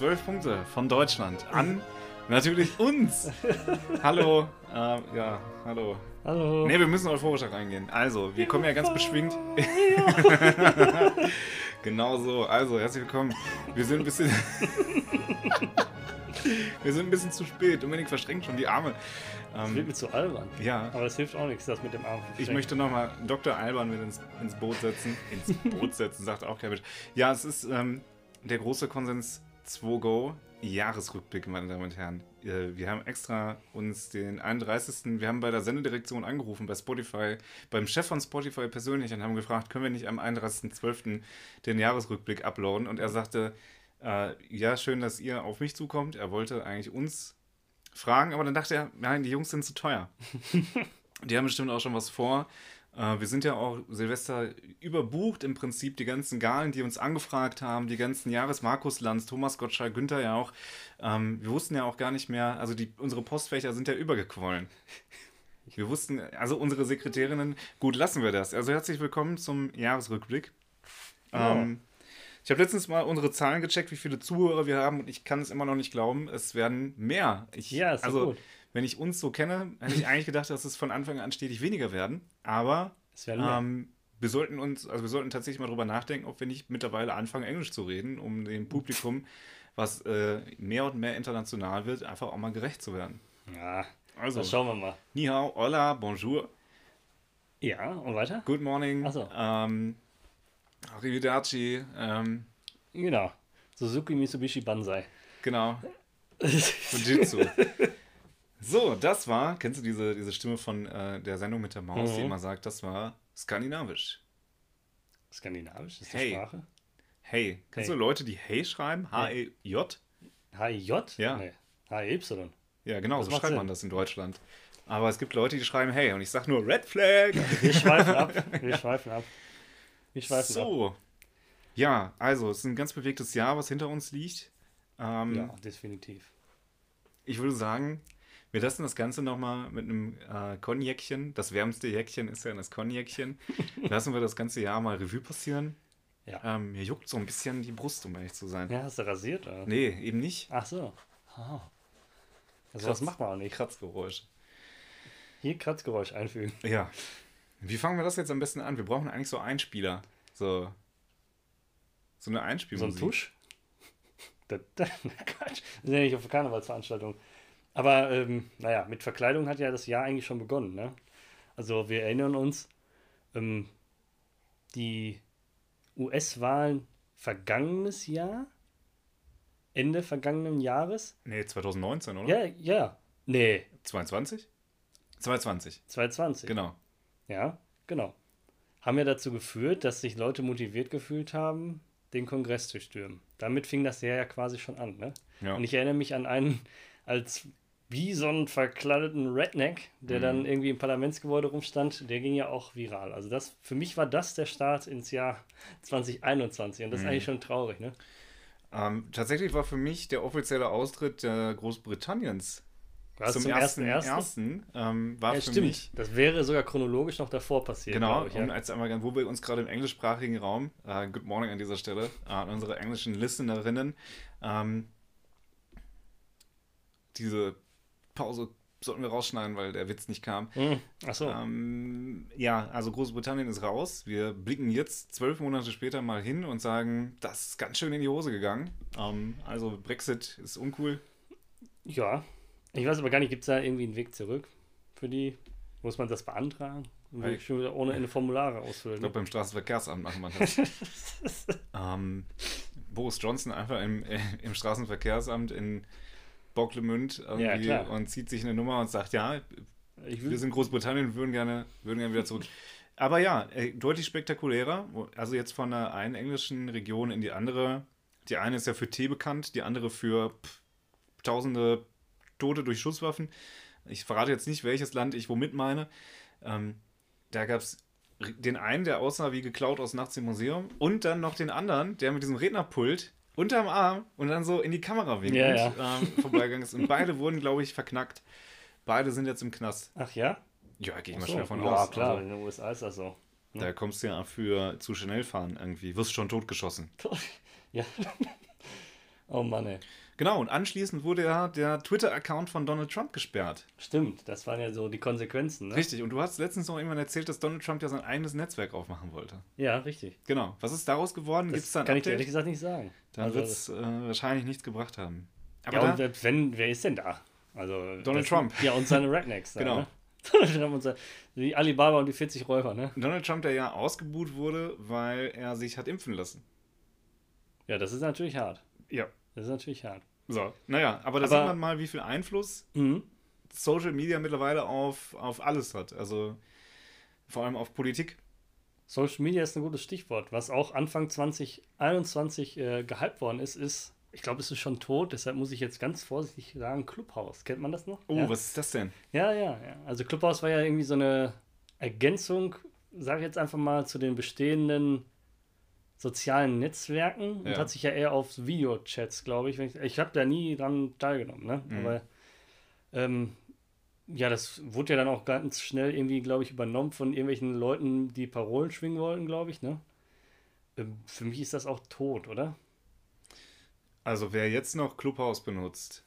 zwölf Punkte von Deutschland an natürlich uns. hallo, äh, ja, hallo. Hallo. Ne, wir müssen euphorisch reingehen. Also, wir kommen ja ganz beschwingt. genau so. Also, herzlich willkommen. Wir sind ein bisschen. wir sind ein bisschen zu spät. Dominik verschränkt schon die Arme. Das wird mir zu albern. Ja. Aber es hilft auch nichts, das mit dem Arm. Ich möchte nochmal Dr. Alban mit ins, ins Boot setzen. Ins Boot setzen, sagt auch Cabbage. Ja, es ist ähm, der große Konsens 2Go Jahresrückblick, meine Damen und Herren. Äh, Wir haben extra uns den 31. Wir haben bei der Sendedirektion angerufen, bei Spotify, beim Chef von Spotify persönlich und haben gefragt, können wir nicht am 31.12. den Jahresrückblick uploaden? Und er sagte, äh, ja, schön, dass ihr auf mich zukommt. Er wollte eigentlich uns fragen, aber dann dachte er, nein, die Jungs sind zu teuer. Die haben bestimmt auch schon was vor. Äh, wir sind ja auch Silvester überbucht im Prinzip. Die ganzen Galen, die uns angefragt haben, die ganzen Jahres, Markus Lanz, Thomas Gottschalk, Günther ja auch. Ähm, wir wussten ja auch gar nicht mehr, also die, unsere Postfächer sind ja übergequollen. Wir wussten, also unsere Sekretärinnen, gut, lassen wir das. Also herzlich willkommen zum Jahresrückblick. Ja. Ähm, ich habe letztens mal unsere Zahlen gecheckt, wie viele Zuhörer wir haben und ich kann es immer noch nicht glauben, es werden mehr. Ich, Ja, ist also, gut. Wenn ich uns so kenne, hätte ich eigentlich gedacht, dass es von Anfang an stetig weniger werden. Aber ähm, wir sollten uns, also wir sollten tatsächlich mal drüber nachdenken, ob wir nicht mittlerweile anfangen, Englisch zu reden, um dem Publikum, was äh, mehr und mehr international wird, einfach auch mal gerecht zu werden. Ja, Also, schauen wir mal. ni hao, hola, bonjour, Ja, und weiter? good morning, Ach so. ähm, arrivederci, ähm, Genau. Suzuki Mitsubishi Banzai. genau, Fujitsu. So, das war, kennst du diese, diese Stimme von äh, der Sendung mit der Maus, die Mhm. immer sagt, das war skandinavisch. Skandinavisch ist die Hey. Sprache. Hey, kennst Hey. du Leute, die Hey schreiben? H-E-J? H-I-J? Ja. Nee. H-Y. Ja, genau, Das so schreibt Sinn. man das in Deutschland. Aber es gibt Leute, die schreiben Hey und ich sag nur Red Flag. Wir schweifen ab. Wir schweifen ab. Wir schweifen ab. so. Ja, also, es ist ein ganz bewegtes Jahr, was hinter uns liegt. Ähm, Ja, definitiv. Ich würde sagen, wir lassen das Ganze nochmal mit einem äh. Das wärmste Jäckchen ist ja das Cognacchen. lassen wir das ganze Jahr mal Revue passieren. Ja. Ähm, mir juckt so ein bisschen die Brust, um ehrlich zu sein. Ja, hast du rasiert? Oder? Nee, eben nicht. Ach so. Oh. Also das macht man auch nicht. Kratzgeräusch. Hier Kratzgeräusch einfügen. Ja. Wie fangen wir das jetzt am besten an? Wir brauchen eigentlich so Einspieler. So. So eine So ein Einspielmusik. Tusch? Da, da, Quatsch. Wir sind ja nicht auf Karnevalsveranstaltung. Aber ähm, naja, mit Verkleidung hat ja das Jahr eigentlich schon begonnen. Ne? Also wir erinnern uns, ähm, die US-Wahlen vergangenes Jahr, Ende vergangenen Jahres. Nee, 2019, oder? Ja, ja. Nee, 22? 2020, 2020. genau. Ja, genau. Haben ja dazu geführt, dass sich Leute motiviert gefühlt haben, den Kongress zu stürmen. Damit fing das Jahr ja quasi schon an. Ne? Ja. Und ich erinnere mich an einen als Bison verkleideten Redneck, der Mhm. dann irgendwie im Parlamentsgebäude rumstand. Der ging ja auch viral. Also das, für mich war das der Start ins Jahr 2021. Und das ist Mhm. eigentlich schon traurig. Ne? Ähm, tatsächlich war für mich der offizielle Austritt äh, Großbritanniens War zum, es ersten, ersten? ersten ähm, war Ja, für stimmt. mich Das wäre sogar chronologisch noch davor passiert. Genau, ich, und ja. als einmal, wo wir uns gerade im englischsprachigen Raum, äh, Good Morning an dieser Stelle, äh, an unsere englischen Listenerinnen, ähm, diese Pause sollten wir rausschneiden, weil der Witz nicht kam. Hm, Ach so. Ähm, ja, also Großbritannien ist raus. Wir blicken jetzt zwölf Monate später mal hin und sagen, das ist ganz schön in die Hose gegangen. Ähm, also Brexit ist uncool. Ja, ich weiß aber gar nicht, gibt es da irgendwie einen Weg zurück für die? Muss man das beantragen? Weil- schon wieder ohne Ende Formulare ausfüllen. Ich glaube, beim Straßenverkehrsamt machen wir das. ähm, Boris Johnson einfach im, äh, im Straßenverkehrsamt in Bocklemünd irgendwie Ja, und zieht sich eine Nummer und sagt, ja, wir sind Großbritannien würden gerne, würden gerne wieder zurück. Aber ja, äh, deutlich spektakulärer. Also jetzt von der einen englischen Region in die andere. Die eine ist ja für Tee bekannt, die andere für pff, tausende Tote durch Schusswaffen. Ich verrate jetzt nicht, welches Land ich womit meine. Ähm, da gab es den einen, der aussah wie geklaut aus Nachts im Museum und dann noch den anderen, der mit diesem Rednerpult unterm Arm und dann so in die Kamera winkt Ja, ähm, vorbeigegangen ist. Und beide wurden, glaube ich, verknackt. Beide sind jetzt im Knast. ach ja? Ja, gehe ich Ach mal so. schwer von ja, aus. klar, Also, in den USA ist das so. da kommst du ja für zu schnell fahren irgendwie. Wirst schon totgeschossen. ja. Oh Mann, ey. Genau, und anschließend wurde ja der Twitter-Account von Donald Trump gesperrt. Stimmt, das waren ja so die Konsequenzen, ne? Richtig, und du hast letztens noch irgendwann erzählt, dass Donald Trump ja sein eigenes Netzwerk aufmachen wollte. Ja, richtig. Genau. Was ist daraus geworden? Das kann ich dir ehrlich gesagt nicht sagen. Dann Also wird es äh, wahrscheinlich nichts gebracht haben. Aber ja, da, und wenn, wer ist denn da? Also Donald Trump. Ja, und seine Rednecks. da, Genau. Ne? Donald Trump und seine, die Alibaba und die 40 Räuber, ne? Donald Trump, der ja ausgebuht wurde, weil er sich hat impfen lassen. Ja, das ist natürlich hart. Ja. Das ist natürlich hart. So. Naja, aber da Aber- sieht man mal, wie viel Einfluss Mhm. Social Media mittlerweile auf, auf alles hat. Also vor allem auf Politik. Social Media ist ein gutes Stichwort. Was auch Anfang 2021 äh, gehypt worden ist, ist, ich glaube, es ist schon tot, deshalb muss ich jetzt ganz vorsichtig sagen, Clubhouse. Kennt man das noch? Oh, ja? was ist das denn? Ja, ja, ja. Also Clubhouse war ja irgendwie so eine Ergänzung, sage ich jetzt einfach mal, zu den bestehenden sozialen Netzwerken und Ja. hat sich ja eher auf Videochats, glaube ich. Ich, ich habe da nie dran teilgenommen, ne? Mhm. Aber ähm, ja, das wurde ja dann auch ganz schnell irgendwie, glaube ich, übernommen von irgendwelchen Leuten, die Parolen schwingen wollten, glaube ich, ne? Ähm, für mich ist das auch tot, oder? Also wer jetzt noch Clubhouse benutzt,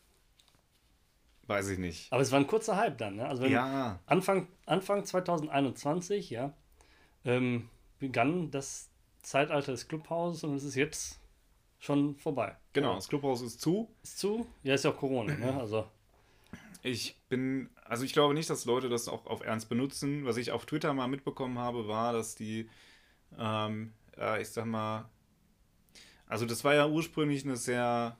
weiß ich nicht. Aber es war ein kurzer Hype dann, ne? Also Ja, Anfang, Anfang 2021, ja, ähm, begann das Zeitalter des Clubhauses und es ist jetzt schon vorbei. genau. Das Clubhouse ist zu. Ist zu? Ja, ist ja auch Corona, ne? Also, Ich bin, also ich glaube nicht, dass Leute das auch auf Ernst benutzen. Was ich auf Twitter mal mitbekommen habe, war, dass die, ähm, äh, ich sag mal, also das war ja ursprünglich eine sehr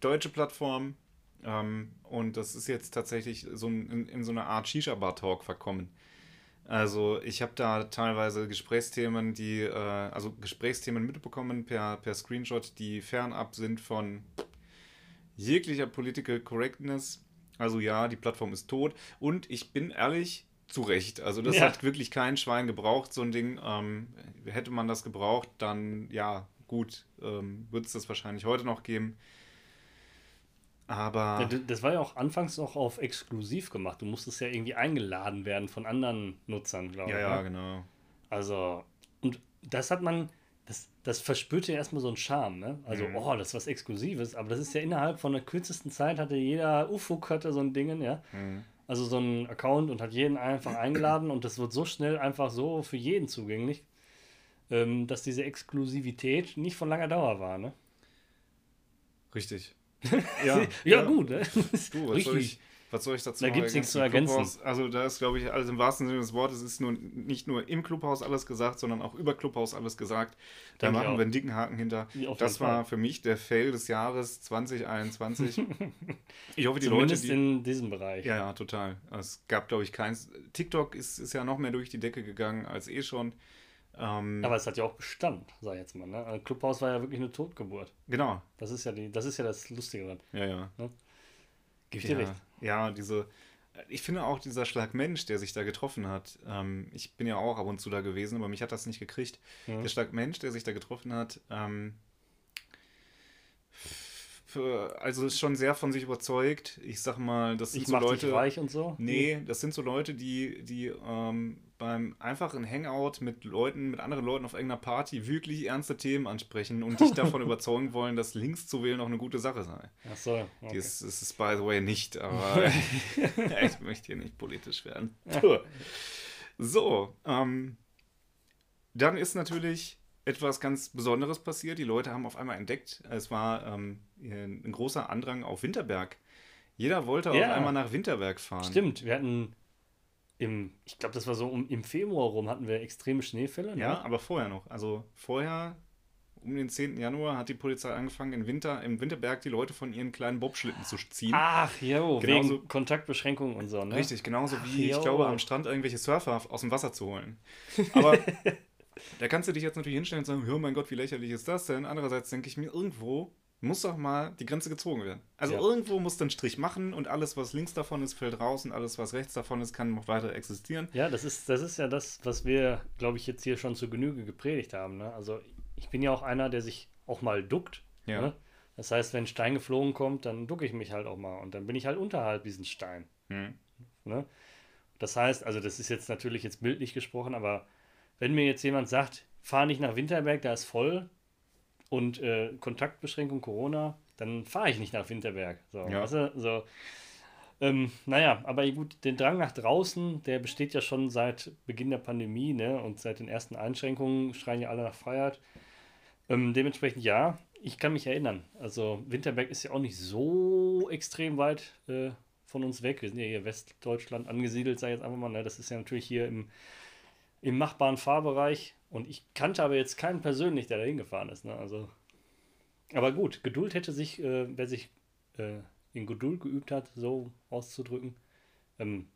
deutsche Plattform ähm, und das ist jetzt tatsächlich so ein, in, in so eine Art Shisha-Bar-Talk verkommen. Also ich habe da teilweise Gesprächsthemen, die, äh, also Gesprächsthemen mitbekommen per, per Screenshot, die fernab sind von jeglicher Political Correctness. Also ja, die Plattform ist tot. Und ich bin ehrlich, zu Recht. Also das Ja. hat wirklich kein Schwein gebraucht, so ein Ding. Ähm, hätte man das gebraucht, dann ja, gut, ähm, wird es das wahrscheinlich heute noch geben. Aber ja, das war ja auch anfangs noch auf exklusiv gemacht. Du musstest ja irgendwie eingeladen werden von anderen Nutzern, glaube ja, ich. ja, ne? genau. Also, und das hat man, das, das verspürte ja erstmal so einen Charme, ne? Also, Mhm. oh, das ist was Exklusives, aber das ist ja innerhalb von der kürzesten Zeit hatte jeder Ufo hatte so ein Ding, ja? Mhm. Also so ein Account und hat jeden einfach eingeladen und das wird so schnell einfach so für jeden zugänglich, ähm, dass diese Exklusivität nicht von langer Dauer war, ne? Richtig. Ja, gut, ne? Du, was soll Richtig. ich, was soll ich dazu Da noch gibt's nichts zu ergänzen? Clubhouse, also da ist, glaube ich, alles im wahrsten Sinne des Wortes, ist nur, nicht nur im Clubhaus alles gesagt, sondern auch über Clubhaus alles gesagt. Da Denke machen wir einen dicken Haken hinter. Ja, Das war für mich der Fail des Jahres 2021. ich hoffe, die Zumindest Leute, die... in diesem Bereich. Ja, ja, total. Es gab, glaube ich, keins. TikTok ist, ist ja noch mehr durch die Decke gegangen als eh schon. Ähm, Aber es hat ja auch Bestand, sag ich jetzt mal. Ne? Also Clubhouse war ja wirklich eine Totgeburt. genau. Das ist ja, die, das, ist ja das Lustige daran. Ja, ja. Gib ich dir Ja, recht. ja, diese. Ich finde auch dieser Schlag Mensch, der sich da getroffen hat. Ähm, ich bin ja auch ab und zu da gewesen, aber mich hat das nicht gekriegt. Mhm. Der Schlag Mensch, der sich da getroffen hat, ähm, für, also ist schon sehr von sich überzeugt. Ich sag mal, das sind Ich so Leute. reich und so. Nee, das sind so Leute, die, die ähm, beim einfachen Hangout mit Leuten, mit anderen Leuten auf irgendeiner Party wirklich ernste Themen ansprechen und dich davon überzeugen wollen, dass links zu wählen auch eine gute Sache sei. Ach so. Okay. ist, ist es by the way nicht, aber ich möchte hier nicht politisch werden. So, ähm, dann ist natürlich etwas ganz Besonderes passiert. Die Leute haben auf einmal entdeckt, es war ähm, ein großer Andrang auf Winterberg. Jeder wollte Ja. auf einmal nach Winterberg fahren. Stimmt, wir hatten im, ich glaube, das war so um, im Februar rum, hatten wir extreme Schneefälle. Ne? Ja, aber vorher noch. Also vorher, um den 10. Januar, hat die Polizei angefangen, im Winter, im Winterberg die Leute von ihren kleinen Bobschlitten zu ziehen. Ach, jo, Genauso- wegen Kontaktbeschränkungen und so, ne? Richtig, genauso Ach, wie, ich jo. glaube, am Strand irgendwelche Surfer aus dem Wasser zu holen. Aber da kannst du dich jetzt natürlich hinstellen und sagen, oh mein Gott, wie lächerlich ist das denn? Andererseits denke ich mir, irgendwo muss doch mal die Grenze gezogen werden. Also Ja. irgendwo muss dann Strich machen und alles, was links davon ist, fällt raus und alles, was rechts davon ist, kann noch weiter existieren. Ja, das ist, das ist ja das, was wir, glaube ich, jetzt hier schon zu Genüge gepredigt haben. Ne? Also ich bin ja auch einer, der sich auch mal duckt. Ja. Ne? Das heißt, wenn ein Stein geflogen kommt, dann ducke ich mich halt auch mal und dann bin ich halt unterhalb diesen Stein. Hm. Ne? Das heißt, also das ist jetzt natürlich jetzt bildlich gesprochen, aber wenn mir jetzt jemand sagt, fahr nicht nach Winterberg, da ist voll und äh, Kontaktbeschränkung Corona, dann fahre ich nicht nach Winterberg. So, Ja. weißt du? so. Ähm, naja, aber gut, den Drang nach draußen, der besteht ja schon seit Beginn der Pandemie, ne? Und seit den ersten Einschränkungen schreien ja alle nach Freiheit. Ähm, dementsprechend ja, ich kann mich erinnern. Also Winterberg ist ja auch nicht so extrem weit äh, von uns weg. Wir sind ja hier Westdeutschland angesiedelt, sag ich jetzt einfach mal. Ne? Das ist ja natürlich hier im, im machbaren Fahrbereich. Und ich kannte aber jetzt keinen persönlich, der da hingefahren ist. Ne? Also, aber gut, Geduld hätte sich, äh, wer sich äh, in Geduld geübt hat, so auszudrücken. Ähm,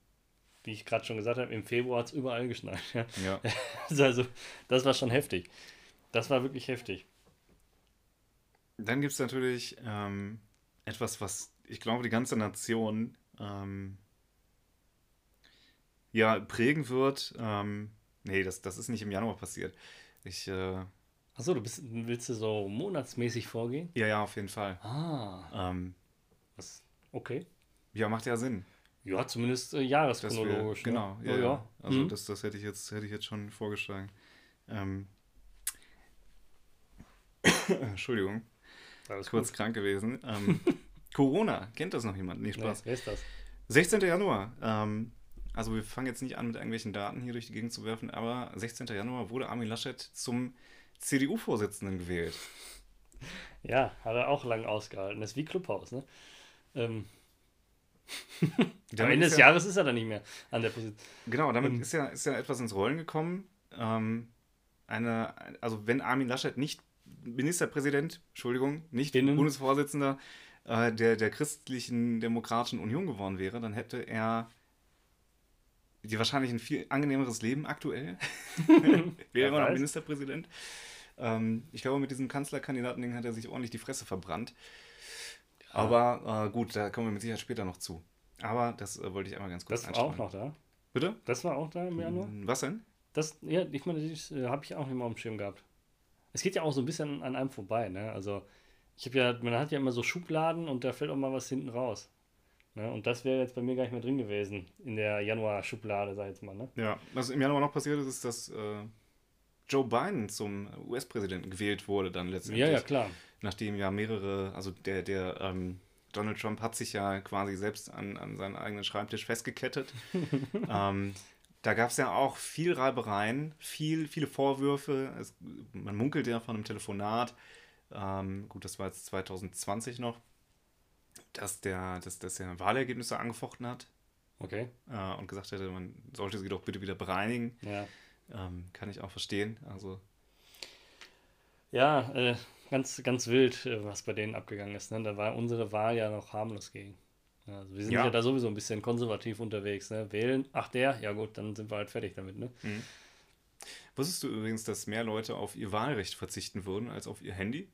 wie ich gerade schon gesagt habe, im Februar hat es überall geschneit. Ja? Ja. Also, das war schon heftig. Das war wirklich heftig. Dann gibt es natürlich ähm, etwas, was ich glaube, die ganze Nation ähm, ja prägen wird. Ähm, nee, das, das ist nicht im Januar passiert. Ich, äh, Achso, du bist, willst du so monatsmäßig vorgehen? ja, ja, auf jeden Fall. Ah, Ähm, was, okay. ja, macht ja Sinn. Ja, zumindest äh, Dass wir, jahreschronologisch. genau, ne? ja, ja, ja. Also Mhm. das, das hätte ich jetzt, hätte ich jetzt schon vorgeschlagen. Ähm, Entschuldigung, Alles kurz gut. krank gewesen. Ähm, Corona, kennt das noch jemand? Nee, Nee, Spaß. wer ist das? 16. Januar. Ähm, also wir fangen jetzt nicht an, mit irgendwelchen Daten hier durch die Gegend zu werfen, aber 16. Januar wurde Armin Laschet zum CDU-Vorsitzenden gewählt. Ja, hat er auch lang ausgehalten. Das ist wie Clubhaus, ne? Ähm, am Ende des ja, Jahres ist er dann nicht mehr an der Position. Genau, damit Ähm, ist, ja, ist ja etwas ins Rollen gekommen. Ähm, eine, also wenn Armin Laschet nicht Ministerpräsident, Entschuldigung, nicht Innen. Bundesvorsitzender äh, der, der christlichen Demokratischen Union geworden wäre, dann hätte er die wahrscheinlich ein viel angenehmeres Leben aktuell. wäre immer noch. Ministerpräsident. Ähm, ich glaube, mit diesem Kanzlerkandidaten-Ding hat er sich ordentlich die Fresse verbrannt. Aber äh, gut, da kommen wir mit Sicherheit später noch zu. Aber das äh, wollte ich einmal ganz kurz Das war auch noch da. Bitte? Das war auch da im Januar. Was denn? Das, ja, ich meine, das äh, habe ich auch nicht mal auf dem Schirm gehabt. Es geht ja auch so ein bisschen an einem vorbei, ne? Also, ich habe ja, man hat ja immer so Schubladen und da fällt auch mal was hinten raus. Ne? Und das wäre jetzt bei mir gar nicht mehr drin gewesen in der Januar-Schublade, sag ich jetzt mal, ne? Ja, was im Januar noch passiert ist, ist, dass äh, Joe Biden zum US-Präsidenten gewählt wurde dann letztendlich. Ja, ja, klar. Nachdem ja mehrere, also der, der ähm, Donald Trump hat sich ja quasi selbst an, an seinen eigenen Schreibtisch festgekettet. ähm, da gab es ja auch viel Reibereien, viel, viele Vorwürfe. Es, man munkelt ja von einem Telefonat, ähm, gut, das war jetzt 2020 noch, dass der, dass, dass er Wahlergebnisse angefochten hat Okay. äh, und gesagt hätte, man sollte sie doch bitte wieder bereinigen. Ja. Ähm, kann ich auch verstehen. Also, Ja, äh, ganz, ganz wild, äh, was bei denen abgegangen ist. Ne? Da war unsere Wahl ja noch harmlos gegen. Also wir sind ja. Ja. da sowieso ein bisschen konservativ unterwegs. Ne? Wählen, ach der, ja gut, dann sind wir halt fertig damit. Ne? wusstest du übrigens, dass mehr Leute auf ihr Wahlrecht verzichten würden als auf ihr Handy?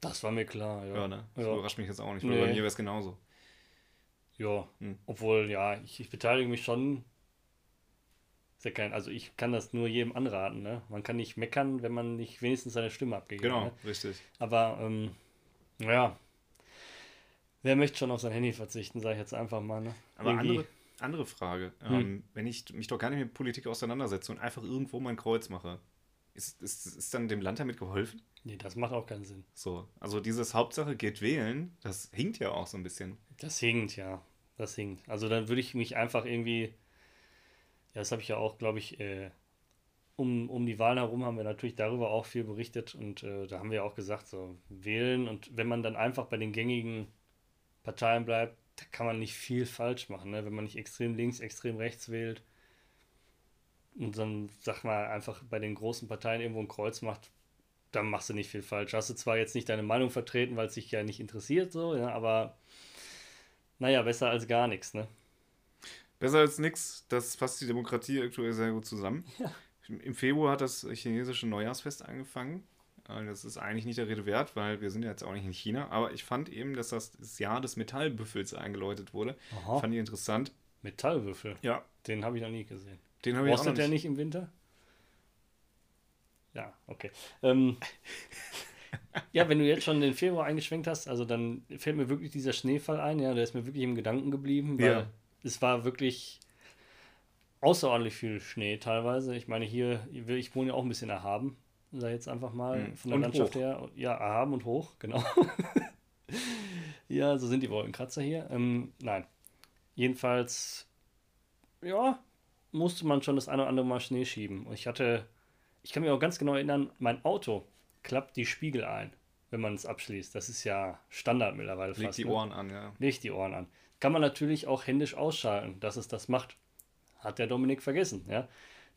Das war mir klar, ja. Ja, ne? Das Ja. überrascht mich jetzt auch nicht, weil Nee. bei mir wäre es genauso. Ja, Hm. obwohl, ja, ich, ich beteilige mich schon. Ja kein, also ich kann das nur jedem anraten, ne? Man kann nicht meckern, wenn man nicht wenigstens seine Stimme abgegeben Genau, hat. richtig. Aber, ähm, ja. Wer möchte schon auf sein Handy verzichten, sage ich jetzt einfach mal, ne? Aber Irgendwie- andere, andere Frage. Ähm, wenn ich mich doch gar nicht mit Politik auseinandersetze und einfach irgendwo mein Kreuz mache, ist, ist, ist dann dem Land damit geholfen? Nee, das macht auch keinen Sinn. So, also dieses Hauptsache geht wählen, das hinkt ja auch so ein bisschen. Das hinkt, ja. Das hinkt. Also dann würde ich mich einfach irgendwie, ja, das habe ich ja auch, glaube ich, äh, um, um die Wahlen herum haben wir natürlich darüber auch viel berichtet und äh, da haben wir auch gesagt, so wählen und wenn man dann einfach bei den gängigen Parteien bleibt, da kann man nicht viel falsch machen, ne? wenn man nicht extrem links, extrem rechts wählt und dann, sag mal, einfach bei den großen Parteien irgendwo ein Kreuz macht, dann machst du nicht viel falsch. Hast du zwar jetzt nicht deine Meinung vertreten, weil es dich ja nicht interessiert, so, ja, aber naja, besser als gar nichts, ne? Besser als nix, das fasst die Demokratie aktuell sehr gut zusammen. Ja. Im Februar hat das chinesische Neujahrsfest angefangen. Äh, Das ist eigentlich nicht der Rede wert, weil wir sind ja jetzt auch nicht in China. Aber ich fand eben, dass das, das Jahr des Metallbüffels eingeläutet wurde. Aha. Fand ich interessant. Metallwürfel, Ja, den habe ich noch nie gesehen. Den habe ich auch noch Rostet der nicht. nicht im Winter? Ja, okay. Ähm, ja, wenn du jetzt schon den Februar eingeschwenkt hast, also dann fällt mir wirklich dieser Schneefall ein, ja, der ist mir wirklich im Gedanken geblieben, weil Ja. es war wirklich außerordentlich viel Schnee teilweise. Ich meine, hier, ich wohne ja auch ein bisschen erhaben Da jetzt einfach mal Mhm. von der Und Landschaft hoch. her. Ja, erhaben und hoch, genau. ja, so sind die Wolkenkratzer hier. Ähm, nein. Jedenfalls, ja, musste man schon das eine oder andere Mal Schnee schieben. Und ich hatte, ich kann mich auch ganz genau erinnern, mein Auto klappt die Spiegel ein, wenn man es abschließt. Das ist ja Standard mittlerweile Legt fast. die ne? Ohren an, ja. Legt die Ohren an. Kann man natürlich auch händisch ausschalten, dass es das macht. Hat der Dominik vergessen, ja.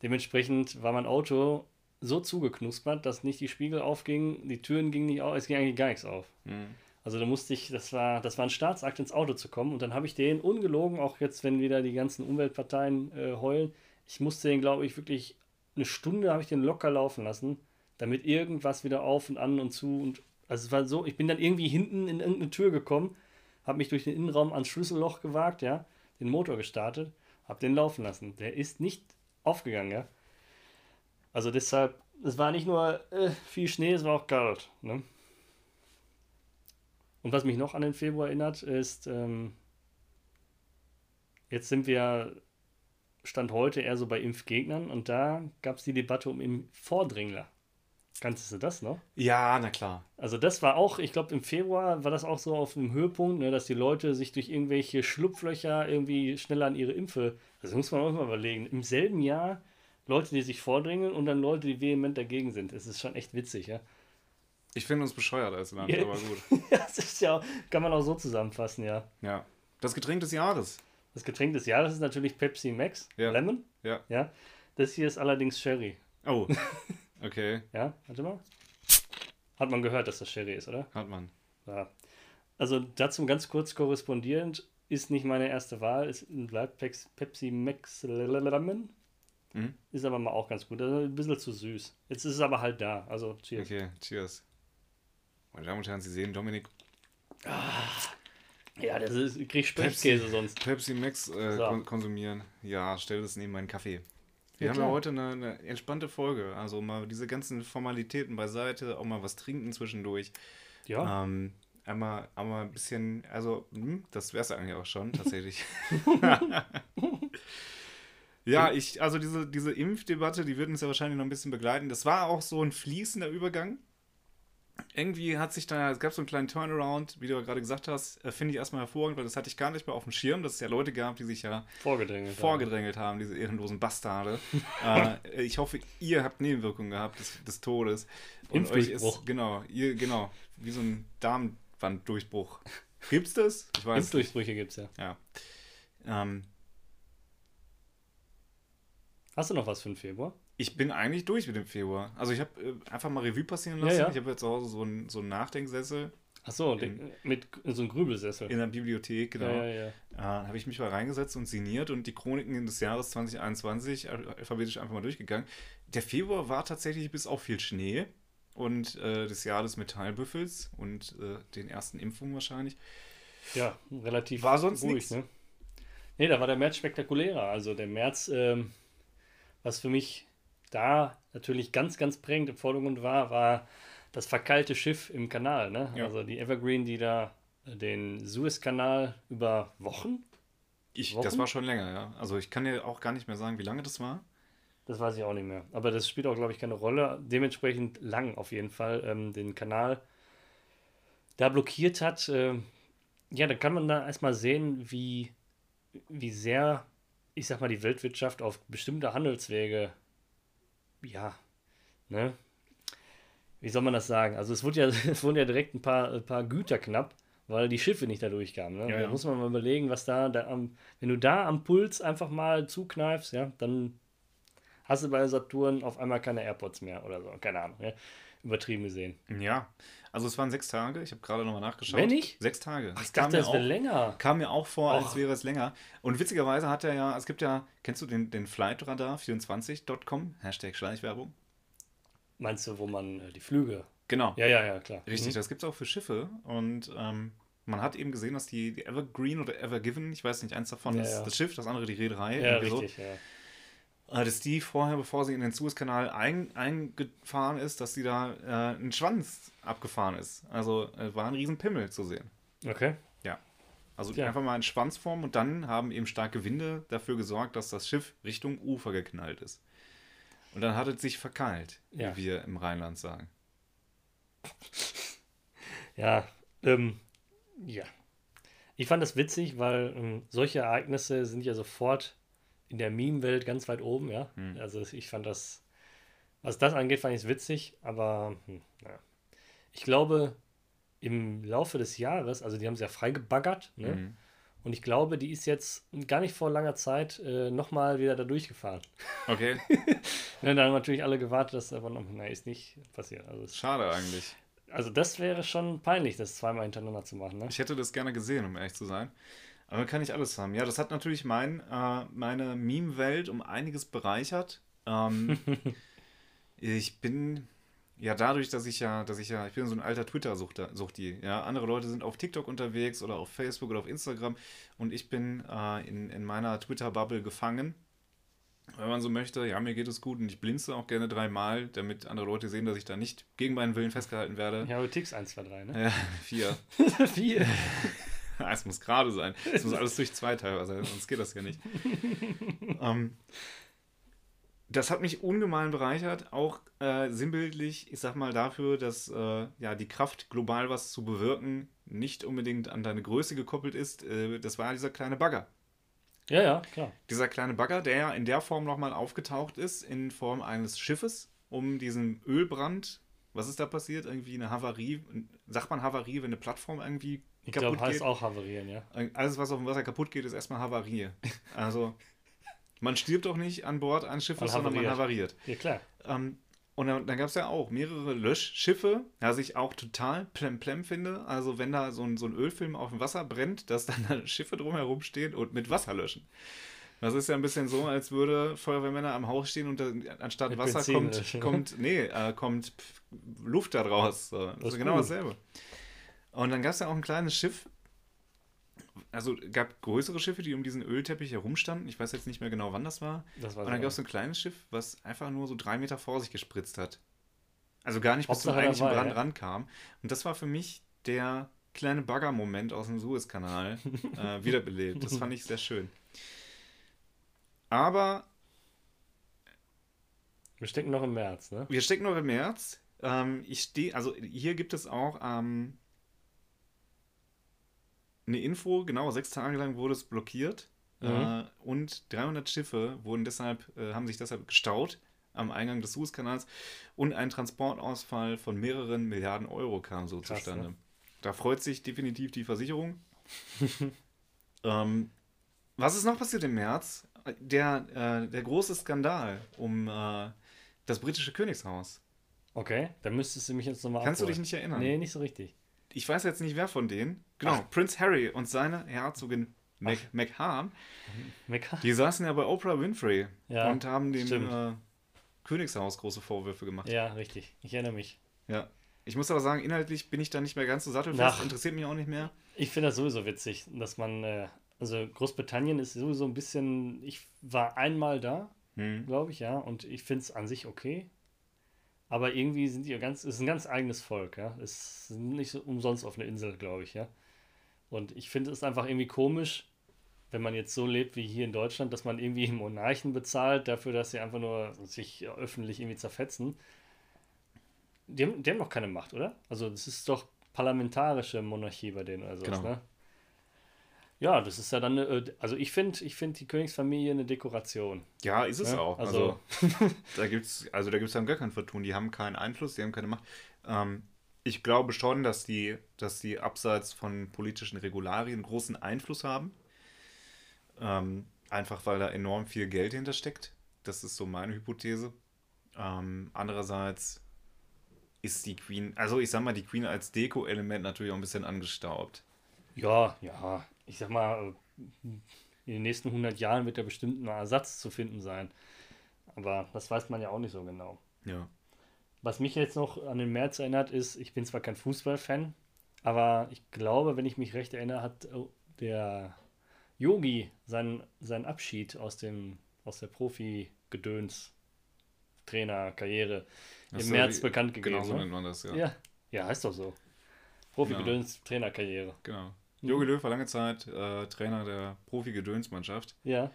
Dementsprechend war mein Auto so zugeknuspert, dass nicht die Spiegel aufgingen, die Türen gingen nicht auf, es ging eigentlich gar nichts auf. Mhm. Also da musste ich, das war, das war ein Staatsakt ins Auto zu kommen und dann habe ich den ungelogen, auch jetzt, wenn wieder die ganzen Umweltparteien äh, heulen, ich musste den, glaube ich, wirklich eine Stunde habe ich den locker laufen lassen, damit irgendwas wieder auf und an und zu und also es war so, ich bin dann irgendwie hinten in irgendeine Tür gekommen, habe mich durch den Innenraum ans Schlüsselloch gewagt, ja, den Motor gestartet, habe den laufen lassen. Der ist nicht aufgegangen, ja. Also deshalb, es war nicht nur äh, viel Schnee, es war auch kalt, ne? Und was mich noch an den Februar erinnert, ist, ähm, jetzt sind wir Stand heute eher so bei Impfgegnern und da gab es die Debatte um Impfvordringler. Kannst du das noch? Ja, na klar. Also das war auch, ich glaube im Februar war das auch so auf dem Höhepunkt, ne, dass die Leute sich durch irgendwelche Schlupflöcher irgendwie schneller an ihre Impfe, das muss man auch mal überlegen, im selben Jahr Leute, die sich vordringen und dann Leute, die vehement dagegen sind. Es ist schon echt witzig, ja. Ich finde uns bescheuert als Land, Ja. aber gut. das ist ja, kann man auch so zusammenfassen, ja. Ja. Das Getränk des Jahres. Das Getränk des Jahres ist natürlich Pepsi Max, Ja. Lemon, Ja. ja. Das hier ist allerdings Sherry, Oh. Okay, ja. Warte mal. Hat man gehört, dass das Sherry ist, oder? hat man. Ja. Also dazu ganz kurz korrespondierend, ist nicht meine erste Wahl, ist bleibt Pepsi Max Lemon. Mhm. Ist aber mal auch ganz gut. Also ein bisschen zu süß. Jetzt ist es aber halt da. Also cheers. Okay, cheers. Meine Damen und Herren, Sie sehen Dominik Ja, das ist, ich krieg Sprechkäse sonst. Pepsi Max äh, So. kon konsumieren. Ja, stell das neben meinen Kaffee. Wir Ja, haben ja heute eine, eine entspannte Folge. Also mal diese ganzen Formalitäten beiseite, auch mal was trinken zwischendurch. Ja. Ähm, einmal, einmal ein bisschen, also, hm, das wäre es eigentlich auch schon, tatsächlich. ja, ich, also diese, diese Impfdebatte, die wird uns ja wahrscheinlich noch ein bisschen begleiten. Das war auch so ein fließender Übergang. Irgendwie hat sich da, es gab so einen kleinen Turnaround, wie du gerade gesagt hast, äh, finde ich erstmal hervorragend, weil das hatte ich gar nicht mehr auf dem Schirm, dass es ja Leute gab, die sich ja Vorgedrängelt. vorgedrängelt haben, diese ehrenlosen Bastarde. äh, ich hoffe, ihr habt Nebenwirkungen gehabt des, des Todes. Und euch ist, genau, ihr, genau, wie so ein Darmwanddurchbruch. Gibt's das? Ich weiß. Impfdurchbrüche gibt's ja. Ja. Ähm, Hast du noch was für den Februar? Ich bin eigentlich durch mit dem Februar. Also ich habe äh, einfach mal Revue passieren Ja, lassen. ja. Ich habe jetzt zu Hause so einen so einen Nachdenksessel Achso, mit so einem Grübelsessel. in der Bibliothek, genau. Ja, ja, ja. Da habe ich mich mal reingesetzt und signiert und die Chroniken des Jahres 2021 al- alphabetisch einfach mal durchgegangen. Der Februar war tatsächlich bis auf viel Schnee und äh, das Jahr des Metallbüffels und äh, den ersten Impfungen wahrscheinlich. Ja, relativ War sonst ruhig, nix. ne? Nee, da war der März spektakulärer. Also der März, ähm, was für mich da natürlich ganz, ganz prägend im Vordergrund war, war das verkeilte Schiff im Kanal. Ne? Ja. Also die Evergreen, die da äh, den Suezkanal über Wochen, Ich, Wochen? das war schon länger, ja. Also ich kann dir auch gar nicht mehr sagen, wie lange das war. das weiß ich auch nicht mehr. Aber das spielt auch, glaube ich, keine Rolle. Dementsprechend lang auf jeden Fall ähm, den Kanal da blockiert hat. ähm, ja, da kann man da erstmal sehen, wie, wie sehr, ich sag mal, die Weltwirtschaft auf bestimmte Handelswege, ja, ne? Wie soll man das sagen? Also es wurde ja, es wurden ja direkt ein paar, ein paar Güter knapp, weil die Schiffe nicht da durchkamen. Ne? Ja, da ja. muss man mal überlegen, was da, da am, wenn du da am Puls einfach mal zukneifst, ja, dann hast du bei Saturn auf einmal keine AirPods mehr oder so. Keine Ahnung, ja. Übertrieben gesehen. Ja. Also es waren sechs Tage. Ich habe gerade nochmal nachgeschaut. Wenn nicht? Sechs Tage. Ach, ich kam dachte, mir das wäre auch- länger. Kam mir auch vor, als Och. wäre es länger. Und witzigerweise hat er ja, es gibt ja, kennst du den, den Flightradar24.com? Hashtag Schleichwerbung. Meinst du, wo man äh, die Flüge. Genau. Ja, ja, ja, klar. Richtig, Mhm. das gibt es auch für Schiffe. Und ähm, man hat eben gesehen, dass die, die Evergreen oder Evergiven, ich weiß nicht, eins davon Ja, ist ja. das Schiff, das andere die Reederei. Ja, irgendwie so. richtig, ja. Dass die vorher, bevor sie in den Suezkanal ein, eingefahren ist, dass sie da äh, ein Schwanz abgefahren ist. Also äh, war ein riesen Pimmel zu sehen. Okay. Also Ja. einfach mal in Schwanzform und dann haben eben starke Winde dafür gesorgt, dass das Schiff Richtung Ufer geknallt ist. Und dann hat es sich verkeilt, Ja. wie wir im Rheinland sagen. Ja, ähm, ja. Ich fand das witzig, weil ähm, solche Ereignisse sind ja sofort in der Meme-Welt ganz weit oben, ja. Hm. Also ich fand das, was das angeht, fand ich es witzig, aber hm, ja. ich glaube, im Laufe des Jahres, also die haben es ja freigebaggert, ne? Mhm. Und ich glaube, die ist jetzt gar nicht vor langer Zeit äh, nochmal wieder da durchgefahren. Okay, Ne, da haben natürlich alle gewartet, dass aber noch, na, ist nicht passiert. Also, schade eigentlich. also das wäre schon peinlich, das zweimal hintereinander zu machen, ne? Ich hätte das gerne gesehen, um ehrlich zu sein. Aber man kann nicht alles haben. Ja, das hat natürlich mein, äh, meine Meme-Welt um einiges bereichert. Ähm, ich bin ja dadurch, dass ich ja, dass ich ja, ich bin so ein alter Twitter-Suchti. Ja, andere Leute sind auf TikTok unterwegs oder auf Facebook oder auf Instagram und ich bin äh, in, in meiner Twitter-Bubble gefangen. Wenn man so möchte, ja, mir geht es gut und ich blinze auch gerne dreimal, damit andere Leute sehen, dass ich da nicht gegen meinen Willen festgehalten werde. Ja, aber Tix 1, 2, 3, ne? Ja, vier. Vier. Es muss gerade sein. Es muss alles durch zwei teilweise sein, sonst geht das ja nicht. ähm, das hat mich ungemein bereichert, auch äh, sinnbildlich, ich sag mal, dafür, dass äh, ja, die Kraft, global was zu bewirken, nicht unbedingt an deine Größe gekoppelt ist. Äh, das war dieser kleine Bagger. Ja, ja, klar. Dieser kleine Bagger, der ja in der Form nochmal aufgetaucht ist, in Form eines Schiffes, um diesen Ölbrand. Was ist da passiert? Irgendwie eine Havarie. Sagt man Havarie, wenn eine Plattform irgendwie Ich glaube, heißt auch havarieren, ja. alles, was auf dem Wasser kaputt geht, ist erstmal Havarie. Also, man stirbt doch nicht an Bord eines Schiffes, sondern man havariert. Ja, klar. Ähm, und dann, dann gab es ja auch mehrere Löschschiffe, was ich auch total plemplem finde. Also, wenn da so ein, so ein Ölfilm auf dem Wasser brennt, dass dann da Schiffe drumherum stehen und mit Wasser löschen. Das ist ja ein bisschen so, als würde Feuerwehrmänner am Haus stehen und da, anstatt Mit Wasser Benzin kommt, löschen. kommt, nee, äh, kommt Luft da draus. So. Das, Das ist ist genau gut. dasselbe. Und dann gab es ja auch ein kleines Schiff, also gab größere Schiffe, die um diesen Ölteppich herumstanden. Ich weiß jetzt nicht mehr genau, wann das war. Das war Und dann gab es so ein kleines Schiff, was einfach nur so drei Meter vor sich gespritzt hat. Also gar nicht bis zum eigentlichen dabei, Brand ja. rankam. Und das war für mich der kleine Bagger-Moment aus dem Suezkanal äh, wiederbelebt. Das fand ich sehr schön. Aber Wir stecken noch im März, ne? wir stecken noch im März. Ähm, ich stehe, also hier gibt es auch ähm, eine Info, genau, sechs Tage lang wurde es blockiert. Mhm. Äh, und 300 Schiffe wurden deshalb, äh, haben sich deshalb gestaut am Eingang des Suezkanals und ein Transportausfall von mehreren Milliarden Euro kam so Krass, zustande. ne? Da freut sich definitiv die Versicherung. ähm, was ist noch passiert im März? Der, äh, der große Skandal um äh, das britische Königshaus. Okay, dann müsstest du mich jetzt nochmal Kannst du dich nicht erinnern? Nee, nicht so richtig. Ich weiß jetzt nicht, wer von denen. Genau, Ach. Prinz Harry und seine Herzogin Mac McHarm. Die saßen ja bei Oprah Winfrey Ja, und haben dem äh, Königshaus große Vorwürfe gemacht. Ja, richtig. Ich erinnere mich. Ja. Ich muss aber sagen, inhaltlich bin ich da nicht mehr ganz so sattelfest, Ach. interessiert mich auch nicht mehr. Ich finde das sowieso witzig, dass man, äh, also Großbritannien ist sowieso ein bisschen, ich war einmal da, Hm. glaube ich, ja, und ich finde es an sich okay. Aber irgendwie sind die ganz, es ist ein ganz eigenes Volk, ja. Es ist nicht so umsonst auf einer Insel, glaube ich, ja. Und ich finde es einfach irgendwie komisch, wenn man jetzt so lebt wie hier in Deutschland, dass man irgendwie Monarchen bezahlt dafür, dass sie einfach nur sich öffentlich irgendwie zerfetzen. Die haben, die haben noch keine Macht, oder? Also das ist doch parlamentarische Monarchie bei denen oder sowas, Genau. ne? Ja, das ist ja dann, eine, äh, also ich finde ich find die Königsfamilie eine Dekoration. Ja, ist es Ja, auch. also- Also, da gibt's, also da gibt es dann gar kein Vertun. Die haben keinen Einfluss, die haben keine Macht. Ähm, ich glaube schon, dass die, dass die abseits von politischen Regularien großen Einfluss haben. Ähm, einfach weil da enorm viel Geld hintersteckt. Das ist so meine Hypothese. Ähm, andererseits ist die Queen, also ich sag mal, die Queen als Deko-Element natürlich auch ein bisschen angestaubt. Ja, ja, ich sag mal, äh, in den nächsten 100 Jahren wird da bestimmt ein Ersatz zu finden sein. Aber das weiß man ja auch nicht so genau. Ja. Was mich jetzt noch an den März erinnert, ist, ich bin zwar kein Fußballfan, aber ich glaube, wenn ich mich recht erinnere, hat äh, der Yogi seinen, seinen Abschied aus dem aus der Profi-Gedöns Trainer-Karriere im so, März wie- bekannt gegeben. Genau so ne? nennt man das, ja. ja. ja, heißt doch so. Profi-Gedöns Trainerkarriere. Genau. Jogi Löw war lange Zeit äh, Trainer der Profi-Gedönsmannschaft. Ja.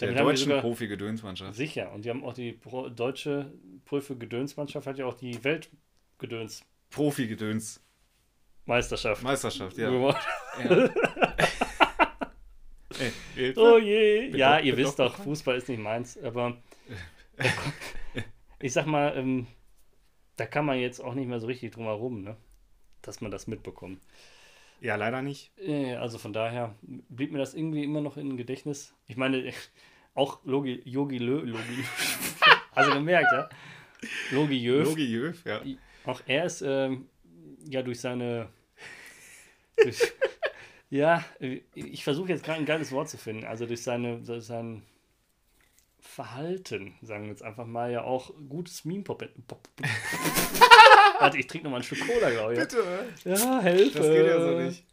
Der Damit die deutschen Profi-Gedönsmannschaft. Sicher. Und die haben auch die Pro deutsche Prüfe-Gedönsmannschaft, hat ja auch die Weltgedönsmeisterschaft Profi-Gedöns. Meisterschaft, ja. gewonnen. ja. Ey. Oh je. Bin Ja, ihr wisst doch doch, Fußball ist nicht meins, aber ich sag mal, ähm, da kann man jetzt auch nicht mehr so richtig drum herum, ne? dass man das mitbekommt. Ja, leider nicht. Äh, Also von daher blieb mir das irgendwie immer noch in Gedächtnis. Ich meine, auch Logi, Yogi Lö, Logi, also gemerkt, ja? Logi Jöf, Logi Löw, ja. auch er ist ähm, ja durch seine, durch, ja, ich versuche jetzt gerade ein geiles Wort zu finden, also durch seine, durch sein Verhalten, sagen wir jetzt einfach mal, ja auch gutes Meme Pop. Pop Warte, ich trinke nochmal ein Stück Cola, glaube ich. Bitte. Ja, Hilfe. Das geht ja so nicht.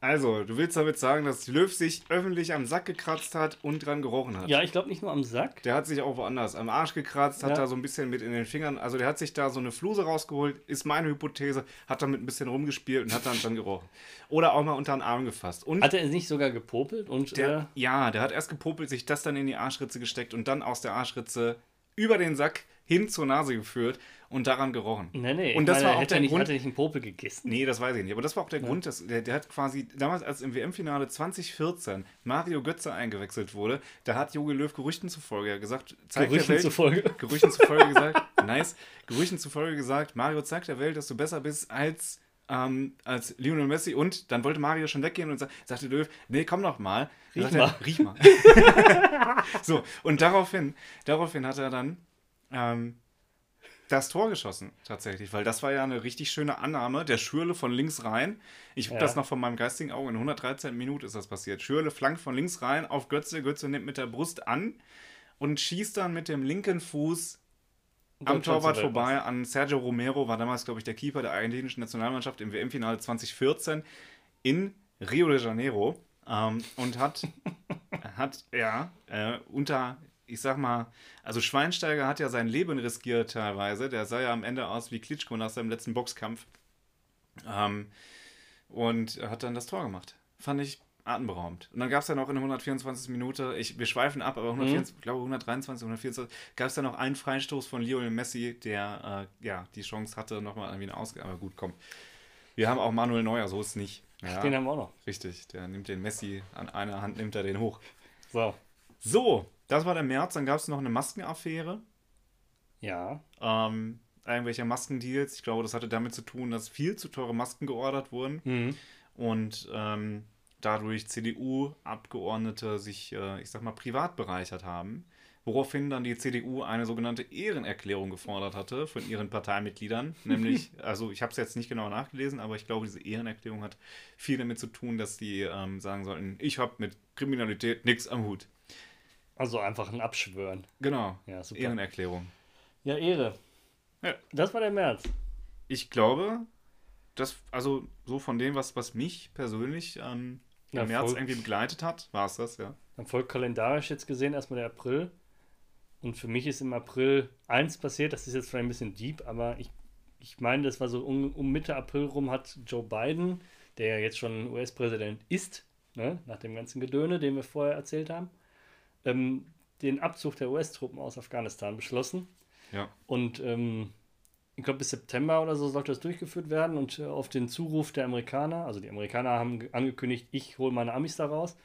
Also, du willst damit sagen, dass Löw sich öffentlich am Sack gekratzt hat und dran gerochen hat. Ja, ich glaube nicht nur am Sack. Der hat sich auch woanders am Arsch gekratzt, hat Ja. da so ein bisschen mit in den Fingern, also der hat sich da so eine Fluse rausgeholt, ist meine Hypothese, hat damit ein bisschen rumgespielt und hat dann dran gerochen. Oder auch mal unter den Arm gefasst. Und Hat er nicht sogar gepopelt und der, ja, der hat erst gepopelt, sich das dann in die Arschritze gesteckt und dann aus der Arschritze über den Sack hin zur Nase geführt und daran gerochen. nee, nee, Und das meine, war auch der er nicht, Grund- Hat er nicht einen Popel gegessen? Nee, das weiß ich nicht. Aber das war auch der Grund, dass der, der hat quasi damals, als im WM-Finale 2014 Mario Götze eingewechselt wurde, da hat Jogi Löw Gerüchten zufolge ja gesagt, zeigt Gerüchten der Welt, zufolge. Gerüchten zufolge gesagt, nice, Gerüchten zufolge gesagt, Mario zeigt der Welt, dass du besser bist als, ähm, als Lionel Messi und dann wollte Mario schon weggehen und sa- sagte Löw, nee, komm noch mal. Riech er, mal. riech mal. so, und daraufhin, daraufhin hat er dann ähm, das Tor geschossen, tatsächlich, weil das war ja eine richtig schöne Annahme. Der Schürle von links rein. Ich habe Ja. das noch von meinem geistigen Auge. In 113 Minuten ist das passiert. Schürle flankt von links rein auf Götze. Götze nimmt mit der Brust an und schießt dann mit dem linken Fuß am Torwart vorbei an Sergio Romero, war damals, glaube ich, der Keeper der argentinischen Nationalmannschaft im WM-Finale 2014 in Rio de Janeiro ähm, und hat, hat ja, äh, unter, ich sag mal, also Schweinsteiger hat ja sein Leben riskiert teilweise. Der sah ja am Ende aus wie Klitschko nach seinem letzten Boxkampf. Ähm, und er hat dann das Tor gemacht. Fand ich atemberaubend. Und dann gab es ja noch in der 124. Minute, ich, wir schweifen ab, aber 124, ich glaube 123, 124, gab es ja noch einen Freistoß von Lionel Messi, der äh, ja die Chance hatte, nochmal irgendwie eine Ausgabe. Aber gut, komm. Wir haben auch Manuel Neuer, so ist es nicht. Ja, Den haben wir auch noch. richtig. Der nimmt den Messi, an einer Hand nimmt er den hoch. So. So, das war der März. Dann gab es noch eine Maskenaffäre. Ja. Ähm, irgendwelche Maskendeals. Ich glaube, das hatte damit zu tun, dass viel zu teure Masken geordert wurden Mhm. und ähm, dadurch CDU-Abgeordnete sich, äh, ich sag mal, privat bereichert haben. Woraufhin dann die CDU eine sogenannte Ehrenerklärung gefordert hatte von ihren Parteimitgliedern. Nämlich, also ich habe es jetzt nicht genau nachgelesen, aber ich glaube, diese Ehrenerklärung hat viel damit zu tun, dass die ähm, sagen sollten, ich habe mit Kriminalität nichts am Hut. Also einfach ein Abschwören. Genau, Ja, super. Ehrenerklärung. Ja, Ehre. Ja. Das war der März. Ich glaube, dass, also so von dem, was, was mich persönlich ähm, im Ja, März voll. irgendwie begleitet hat, war es das, ja. Dann folgt kalendarisch jetzt gesehen erstmal der April. Und für mich ist im April eins passiert, das ist jetzt vielleicht ein bisschen deep, aber ich, ich meine, das war so um, um Mitte April rum hat Joe Biden, der ja jetzt schon US-Präsident ist, ne, nach dem ganzen Gedöne, den wir vorher erzählt haben, ähm, den Abzug der US-Truppen aus Afghanistan beschlossen. Ja. Und ähm, ich glaube, bis September oder so sollte das durchgeführt werden. Und äh, auf den Zuruf der Amerikaner, also die Amerikaner haben ge- angekündigt, ich hole meine Amis da raus,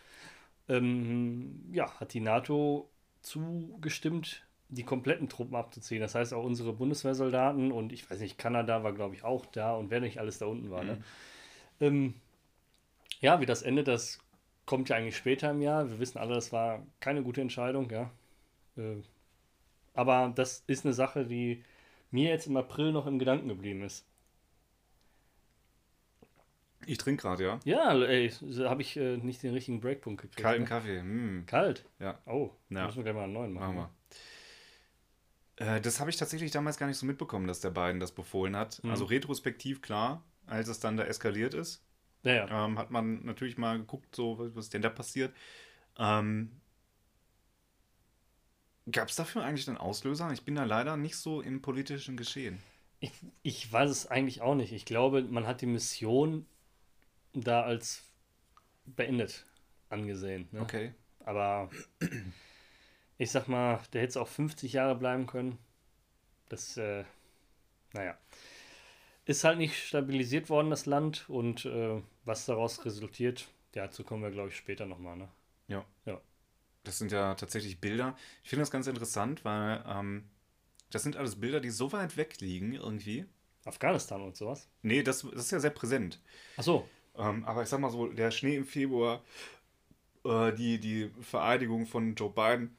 ähm, ja, hat die NATO zugestimmt, die kompletten Truppen abzuziehen. Das heißt auch unsere Bundeswehrsoldaten und ich weiß nicht, Kanada war, glaube ich, auch da und wer nicht alles da unten war. Ne? Ähm, ja, wie das endet, das kommt ja eigentlich später im Jahr. Wir wissen alle, das war keine gute Entscheidung, ja. Äh, aber das ist eine Sache, die mir jetzt im April noch im Gedanken geblieben ist. Ich trinke gerade, ja. Ja, ey, habe ich äh, nicht den richtigen Breakpunkt gekriegt. Kalten ne? Kaffee. Mm. Kalt? Ja, Oh, Ja. müssen wir gleich mal einen neuen machen. machen wir. Äh, das habe ich tatsächlich damals gar nicht so mitbekommen, dass der Biden das befohlen hat. Mhm. Also retrospektiv klar, als es dann da eskaliert ist, Ja, ja. ähm, hat man natürlich mal geguckt, so was ist denn da passiert. Ähm, Gab es dafür eigentlich einen Auslöser? Ich bin da leider nicht so im politischen Geschehen. Ich, ich weiß es eigentlich auch nicht. Ich glaube, man hat die Mission da als beendet angesehen. Ne? Okay. Aber Ich sag mal, der hätte es auch 50 Jahre bleiben können. Das, äh, naja. Ist halt nicht stabilisiert worden, das Land. Und äh, was daraus resultiert, dazu kommen wir, glaube ich, später nochmal. Ne? Ja. Ja. Das sind ja tatsächlich Bilder. Ich finde das ganz interessant, weil ähm, das sind alles Bilder, die so weit weg liegen irgendwie. Afghanistan und sowas. Nee, das, das ist ja sehr präsent. Ach so. Ähm, aber ich sag mal so, der Schnee im Februar, äh, die, die Vereidigung von Joe Biden,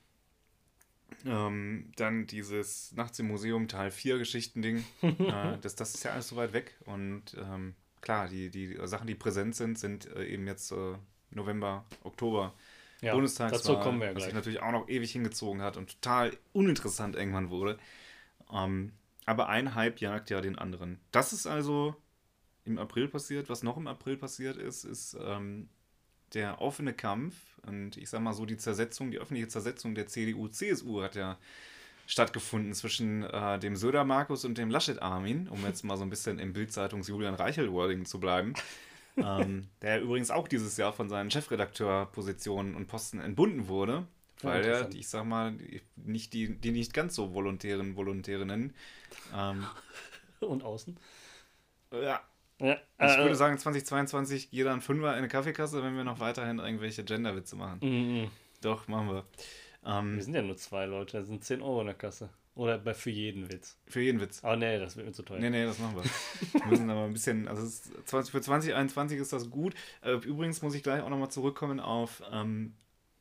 ähm, dann dieses Nachts im Museum Teil 4 Geschichtending, äh, das, das ist ja alles so weit weg. Und ähm, klar, die, die Sachen, die präsent sind, sind äh, eben jetzt äh, November, Oktober. Ja, Bundestagswahl, dazu kommen wir ja was sich natürlich auch noch ewig hingezogen hat und total uninteressant irgendwann wurde. Ähm, aber ein Hype jagt ja den anderen. Das ist also im April passiert. Was noch im April passiert ist, ist ähm, der offene Kampf und ich sag mal so die Zersetzung, die öffentliche Zersetzung der CDU-CSU hat ja stattgefunden zwischen äh, dem Söder Markus und dem Laschet Armin, um jetzt mal so ein bisschen im Bildzeitungs Julian Reichel-Wording zu bleiben. ähm, der übrigens auch dieses Jahr von seinen Chefredakteurpositionen und Posten entbunden wurde, Ja, weil er, interessant. ich sag mal, die- nicht die, die nicht ganz so volontären Volontärinnen. Ähm, Und außen. ja, Ja, ich äh, würde sagen, 2022 jeder ein Fünfer in eine Kaffeekasse, wenn wir noch weiterhin irgendwelche Genderwitze machen. mm, mm. Doch, machen wir. Wir Ähm, sind ja nur zwei Leute, da sind 10 Euro in der Kasse. Oder bei, für jeden Witz. für jeden Witz. Aber nee, das wird mir zu teuer. Nee, nee, das machen wir. Wir müssen aber ein bisschen, also ist, 20, für 2021 ist das gut. Äh, übrigens muss ich gleich auch nochmal zurückkommen auf ähm,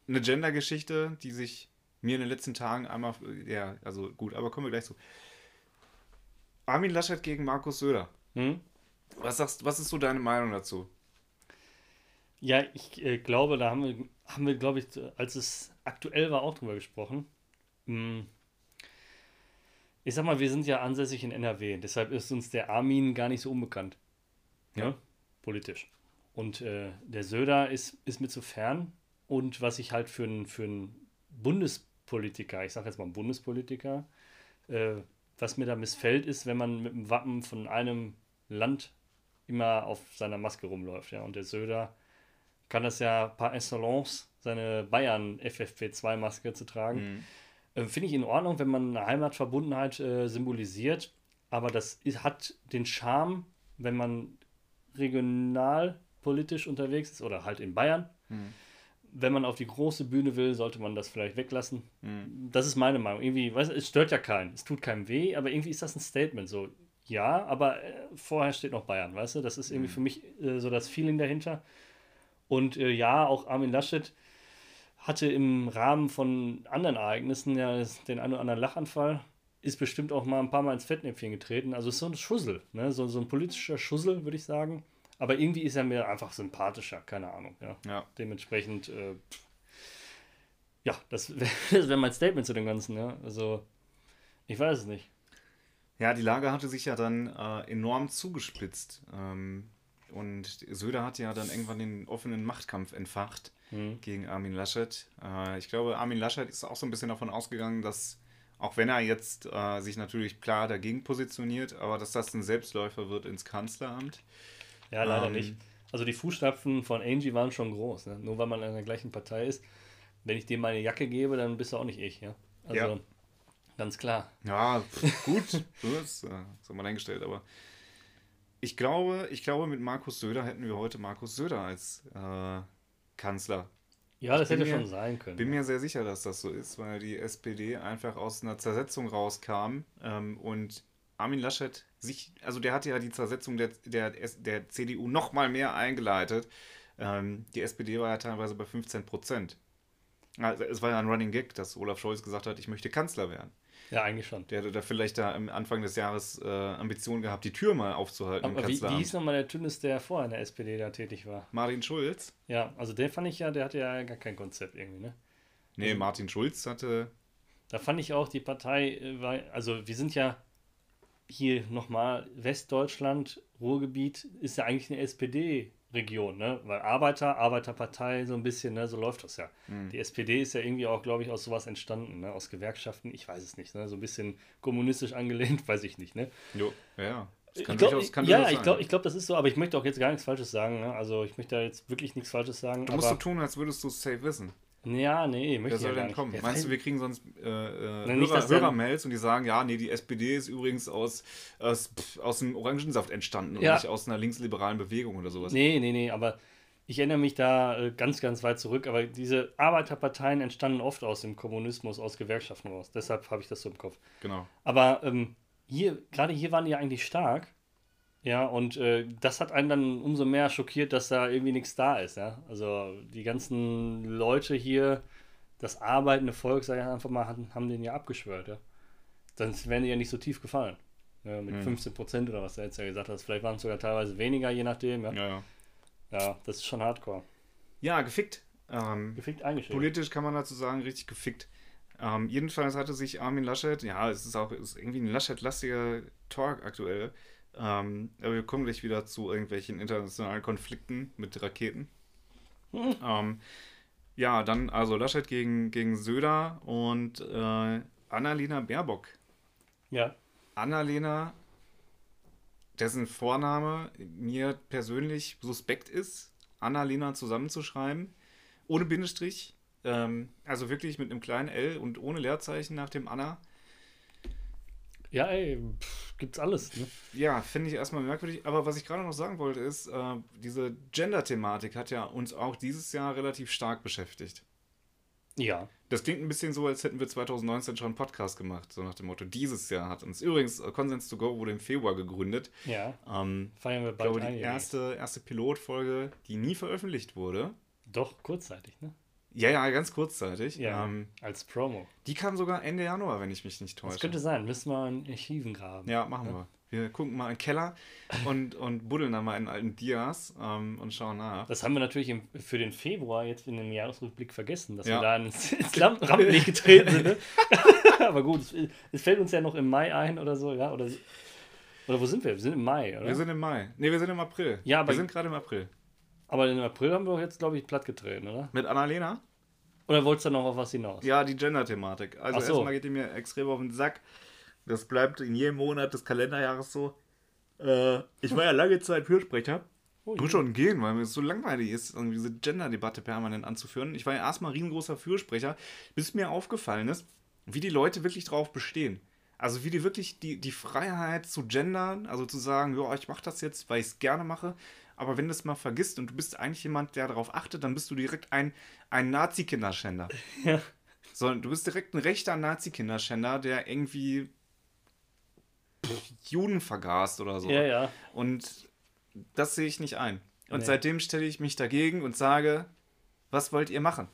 eine Gender-Geschichte, die sich mir in den letzten Tagen einmal, ja, also gut, aber kommen wir gleich zu. Armin Laschet gegen Markus Söder. Hm? Was sagst, was ist so deine Meinung dazu? Ja, ich äh, glaube, da haben wir, haben wir, glaube ich, als es aktuell war, auch drüber gesprochen. Hm. Ich sag mal, wir sind ja ansässig in NRW, deshalb ist uns der Armin gar nicht so unbekannt. Ja. Ne? Politisch. Und äh, der Söder ist, ist mir zu fern. Und was ich halt für einen für einen Bundespolitiker, ich sage jetzt mal einen Bundespolitiker, äh, was mir da missfällt, ist, wenn man mit dem Wappen von einem Land immer auf seiner Maske rumläuft. Ja. Und der Söder kann das ja par excellence, seine Bayern FFP2-Maske zu tragen. Äh, Finde ich in Ordnung, wenn man eine Heimatverbundenheit äh, symbolisiert, aber das ist, hat den Charme, wenn man regionalpolitisch unterwegs ist oder halt in Bayern. Mhm. Wenn man auf die große Bühne will, sollte man das vielleicht weglassen. Mhm. Das ist meine Meinung. Irgendwie, weißt, es stört ja keinen, es tut keinem weh, aber irgendwie ist das ein Statement. So, ja, aber äh, vorher steht noch Bayern, weißt du? Das ist irgendwie Mhm. für mich äh, so das Feeling dahinter. Und äh, ja, auch Armin Laschet hatte im Rahmen von anderen Ereignissen ja den einen oder anderen Lachanfall, ist bestimmt auch mal ein paar Mal ins Fettnäpfchen getreten. Also ist so ein Schussel, ne? so, so ein politischer Schussel, würde ich sagen. Aber irgendwie ist er mir einfach sympathischer, keine Ahnung. Ja. Ja. Dementsprechend, äh, ja, das wäre wär mein Statement zu dem Ganzen. Ja. Also, ich weiß es nicht. Ja, die Lage hatte sich ja dann äh, enorm zugespitzt. Ähm, und Söder hat ja dann irgendwann den offenen Machtkampf entfacht Hm. gegen Armin Laschet. Äh, ich glaube, Armin Laschet ist auch so ein bisschen davon ausgegangen, dass, auch wenn er jetzt äh, sich natürlich klar dagegen positioniert, aber dass das ein Selbstläufer wird ins Kanzleramt. Ja, leider Ähm, nicht. Also die Fußstapfen von Angie waren schon groß. Ne? Nur weil man in der gleichen Partei ist. Wenn ich dir meine Jacke gebe, dann bist du auch nicht ich. Ja? Also Ja. ganz klar. Ja, pf, gut, das äh, ist mal eingestellt, aber ich glaube, ich glaube, mit Markus Söder hätten wir heute Markus Söder als äh, Kanzler. Ja, das hätte mir- schon sein können. Bin mir sehr sicher, dass das so ist, weil die SPD einfach aus einer Zersetzung rauskam ähm, und Armin Laschet sich, also der hatte ja die Zersetzung der, der, der CDU noch mal mehr eingeleitet. Ähm, die SPD war ja teilweise bei 15 Prozent. Also es war ja ein Running Gag, dass Olaf Scholz gesagt hat, ich möchte Kanzler werden. Ja, eigentlich schon. Der hätte da vielleicht da am Anfang des Jahres äh, Ambitionen gehabt, die Tür mal aufzuhalten im Aber wie, wie hieß nochmal der Tünnes, der vorher in der SPD da tätig war? Martin Schulz? Ja, also der fand ich ja, der hatte ja gar kein Konzept irgendwie, ne? Nee, Martin Schulz hatte. Da fand ich auch, die Partei, äh, war, also wir sind ja hier nochmal Westdeutschland, Ruhrgebiet, ist ja eigentlich eine SPD-Region, ne? Weil Arbeiter, Arbeiterpartei, so ein bisschen, ne? So läuft das ja. Hm. Die SPD ist ja irgendwie auch, glaube ich, aus sowas entstanden, ne? Aus Gewerkschaften, ich weiß es nicht, ne? So ein bisschen kommunistisch angelehnt, weiß ich nicht, ne? Jo, ja. Das kann ich glaub, durchaus- kann ja, durchaus ich glaube, glaub, das ist so, aber ich möchte auch jetzt gar nichts Falsches sagen, ne? Also ich möchte da jetzt wirklich nichts Falsches sagen. Du musst so tun, als würdest du es safe wissen. Ja, nee, möchte Wer ich soll ja denn nicht. kommen? Wer Meinst du, wir kriegen sonst äh, äh, nicht, Hörer, Hörermails und die sagen, ja, nee, die SPD ist übrigens aus, aus, aus dem Orangensaft entstanden und Ja. nicht aus einer linksliberalen Bewegung oder sowas. Nee, nee, nee, aber ich erinnere mich da äh, ganz, ganz weit zurück. Aber diese Arbeiterparteien entstanden oft aus dem Kommunismus, aus Gewerkschaften raus. Deshalb habe ich das so im Kopf. Genau. Aber ähm, hier, gerade hier waren die ja eigentlich stark. Ja, und äh, das hat einen dann umso mehr schockiert, dass da irgendwie nichts da ist. Ja? Also die ganzen Leute hier, das arbeitende Volk, sag ich einfach mal, haben, haben den ja abgeschwört. Ja? Sonst wären die ja nicht so tief gefallen. Ja, mit Mhm. 15 Prozent oder was du jetzt ja gesagt hast. Vielleicht waren es sogar teilweise weniger, je nachdem. Ja, Ja, ja. ja das ist schon hardcore. ja gefickt. Ähm, Gefickt eingeschrieben. politisch kann man dazu sagen, richtig gefickt. Ähm, jedenfalls hatte sich Armin Laschet, ja, es ist auch es ist irgendwie ein Laschet-lastiger Talk aktuell. Ähm, aber wir kommen gleich wieder zu irgendwelchen internationalen Konflikten mit Raketen. Hm. Ähm, ja, dann also Laschet gegen, gegen Söder und äh, Annalena Baerbock. Ja, Annalena, dessen Vorname mir persönlich suspekt ist, Annalena zusammenzuschreiben, ohne Bindestrich, ähm, also wirklich mit einem kleinen L und ohne Leerzeichen nach dem Anna. Ja ey, pff, gibt's alles. Ne? Ja, finde ich erstmal merkwürdig. Aber was ich gerade noch sagen wollte, ist, äh, diese Gender-Thematik hat ja uns auch dieses Jahr relativ stark beschäftigt. Ja, Das klingt ein bisschen so, als hätten wir 2019 schon einen Podcast gemacht, so nach dem Motto, dieses Jahr hat uns. Übrigens, äh, Consens to Go wurde im Februar gegründet. ja. Ähm, Feiern wir Ich bald glaube, die erste, erste Pilotfolge, die nie veröffentlicht wurde. Doch, kurzzeitig, ne? Ja, ja, ganz kurzzeitig. Ja, Ähm, als Promo. die kam sogar Ende Januar, wenn ich mich nicht täusche. Das könnte sein, müssen wir in Archiven graben. ja, machen Ja. wir. Wir gucken mal in den Keller und, und buddeln dann mal in alten Dias ähm, und schauen nach. Das haben wir natürlich im, für den Februar jetzt in dem Jahresrückblick vergessen, dass Ja. wir da ins, ins Rampenlicht getreten sind. Ne? Aber gut, es, es fällt uns ja noch im Mai ein oder so, ja? Oder, oder wo sind wir? Wir sind im Mai, oder? Wir sind im Mai. Ne, wir sind im April. Ja, aber- wir sind gerade im April. Aber im April haben wir doch jetzt, glaube ich, platt getreten, oder? Mit Annalena? Oder wolltest du noch auf was hinaus? Ja, die Gender-Thematik. Also so. erstmal geht die mir extrem auf den Sack. Das bleibt in jedem Monat des Kalenderjahres so. Äh, ich war ja lange Zeit Fürsprecher. Oh, Muss schon gehen, weil mir es so langweilig ist, diese Gender-Debatte permanent anzuführen. Ich war ja erstmal riesengroßer Fürsprecher, bis mir aufgefallen ist, wie die Leute wirklich drauf bestehen. Also wie die wirklich die, die Freiheit zu gendern, also zu sagen, ja, ich mache das jetzt, weil ich es gerne mache. Aber wenn du es mal vergisst und du bist eigentlich jemand, der darauf achtet, dann bist du direkt ein, ein Nazi-Kinderschänder. Ja. So, du bist direkt ein rechter Nazi-Kinderschänder, der irgendwie Juden vergast oder so. Ja, ja. Und das sehe ich nicht ein. Und Nee. seitdem stelle ich mich dagegen und sage, was wollt ihr machen?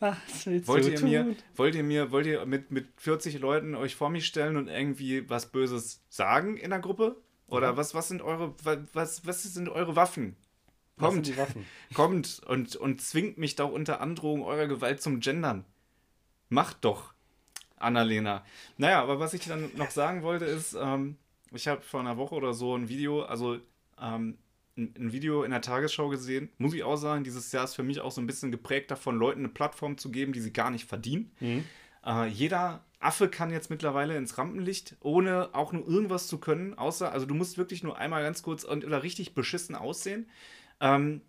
Was willst Wollt du ihr tun? mir, wollt ihr mir, wollt ihr mit, mit 40 Leuten euch vor mich stellen und irgendwie was Böses sagen in der Gruppe? Oder Ja. was, was sind eure, wa- was, was sind eure Waffen? Kommt, die Waffen? kommt und, und zwingt mich doch unter Androhung eurer Gewalt zum Gendern. Macht doch, Annalena. Naja, aber was ich dann noch sagen wollte ist, ähm, ich habe vor einer Woche oder so ein Video, also ähm, ein, Video in der Tagesschau gesehen. Muss ich auch sagen, dieses Jahr ist für mich auch so ein bisschen geprägt davon, Leuten eine Plattform zu geben, die sie gar nicht verdienen. Mhm. Äh, jeder Affe kann jetzt mittlerweile ins Rampenlicht, ohne auch nur irgendwas zu können, außer, also du musst wirklich nur einmal ganz kurz und, oder richtig beschissen aussehen. Ähm,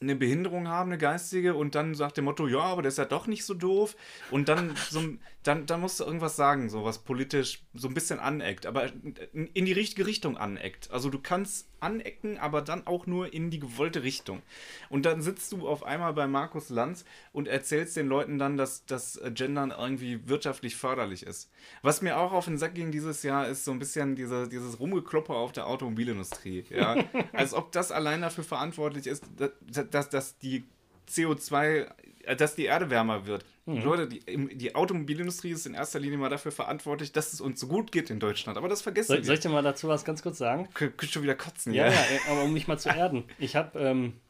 eine Behinderung haben, eine geistige, und dann sagt der Motto, ja, aber der ist ja doch nicht so doof. Und dann, so, dann, dann musst du irgendwas sagen, so was politisch so ein bisschen aneckt, aber in die richtige Richtung aneckt. Also du kannst anecken, aber dann auch nur in die gewollte Richtung. Und dann sitzt du auf einmal bei Markus Lanz und erzählst den Leuten dann, dass das Gendern irgendwie wirtschaftlich förderlich ist. Was mir auch auf den Sack ging dieses Jahr, ist so ein bisschen diese, dieses Rumgekloppe auf der Automobilindustrie. Ja? Als ob das allein dafür verantwortlich ist, dass, dass, dass die CO2, äh, dass die Erde wärmer wird. Leute, die, die Automobilindustrie ist in erster Linie mal dafür verantwortlich, dass es uns so gut geht in Deutschland. Aber das vergessen Soll, soll wir. ich dir mal dazu was ganz kurz sagen? Könnt schon wieder kotzen, Ja, ja, äh, aber um mich mal zu erden. Ich habe ähm,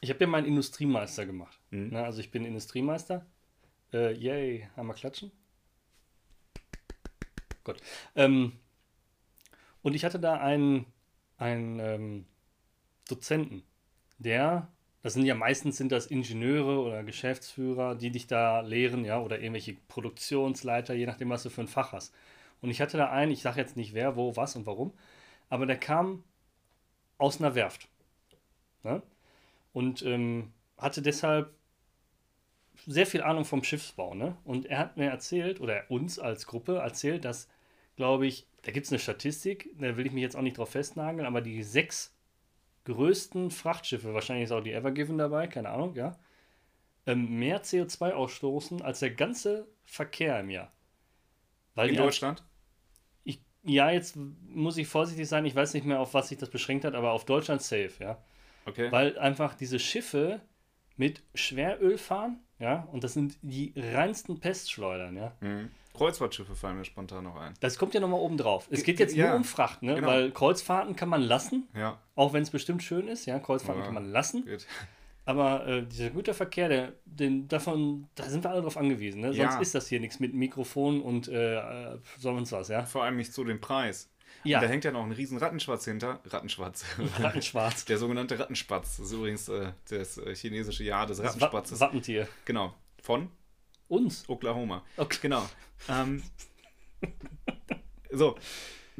ich hab ja meinen Industriemeister gemacht. Mhm. Ne, also ich bin Industriemeister. Äh, yay, einmal klatschen. Gut. Ähm, und ich hatte da einen, einen ähm, Dozenten, der, das sind ja meistens sind das Ingenieure oder Geschäftsführer, die dich da lehren, ja, oder irgendwelche Produktionsleiter, je nachdem, was du für ein Fach hast. Und ich hatte da einen, ich sage jetzt nicht wer, wo, was und warum, aber der kam aus einer Werft. Ne? Und ähm, hatte deshalb sehr viel Ahnung vom Schiffsbau, ne? Und er hat mir erzählt, oder uns als Gruppe erzählt, dass, glaube ich, da gibt es eine Statistik, da will ich mich jetzt auch nicht drauf festnageln, aber die sechs größten Frachtschiffe, wahrscheinlich ist auch die Evergiven dabei, keine Ahnung, ja, ähm, mehr CO2 ausstoßen als der ganze Verkehr im Jahr. Weil In Deutschland? ich, ja, jetzt muss ich vorsichtig sein, ich weiß nicht mehr, auf was sich das beschränkt hat, aber auf Deutschland safe, ja. Okay. Weil einfach diese Schiffe mit Schweröl fahren, ja, und das sind die reinsten Pestschleudern, ja. Mhm. Kreuzfahrtschiffe fallen mir spontan noch ein. Das kommt ja nochmal oben drauf. Es Ge- geht jetzt ja, nur um Fracht, ne? genau. Weil Kreuzfahrten kann man lassen, Ja, auch wenn es bestimmt schön ist, ja. Kreuzfahrten Ja. kann man lassen. geht. Aber äh, dieser Güterverkehr, der, den, davon, da sind wir alle drauf angewiesen. Ne? Sonst ist das hier nichts mit Mikrofon und äh, äh, sonst was, ja. Vor allem nicht zu dem Preis. Ja, Und da hängt ja noch ein riesen Rattenschwarz hinter. Rattenschwarz. Rattenschwarz. Der sogenannte Rattenspatz. Das ist übrigens äh, das äh, chinesische Jahr des Das Wa Rattenspatzes. Wappentier. Genau. Von Uns. Oklahoma. Okay. Genau. Ähm, so,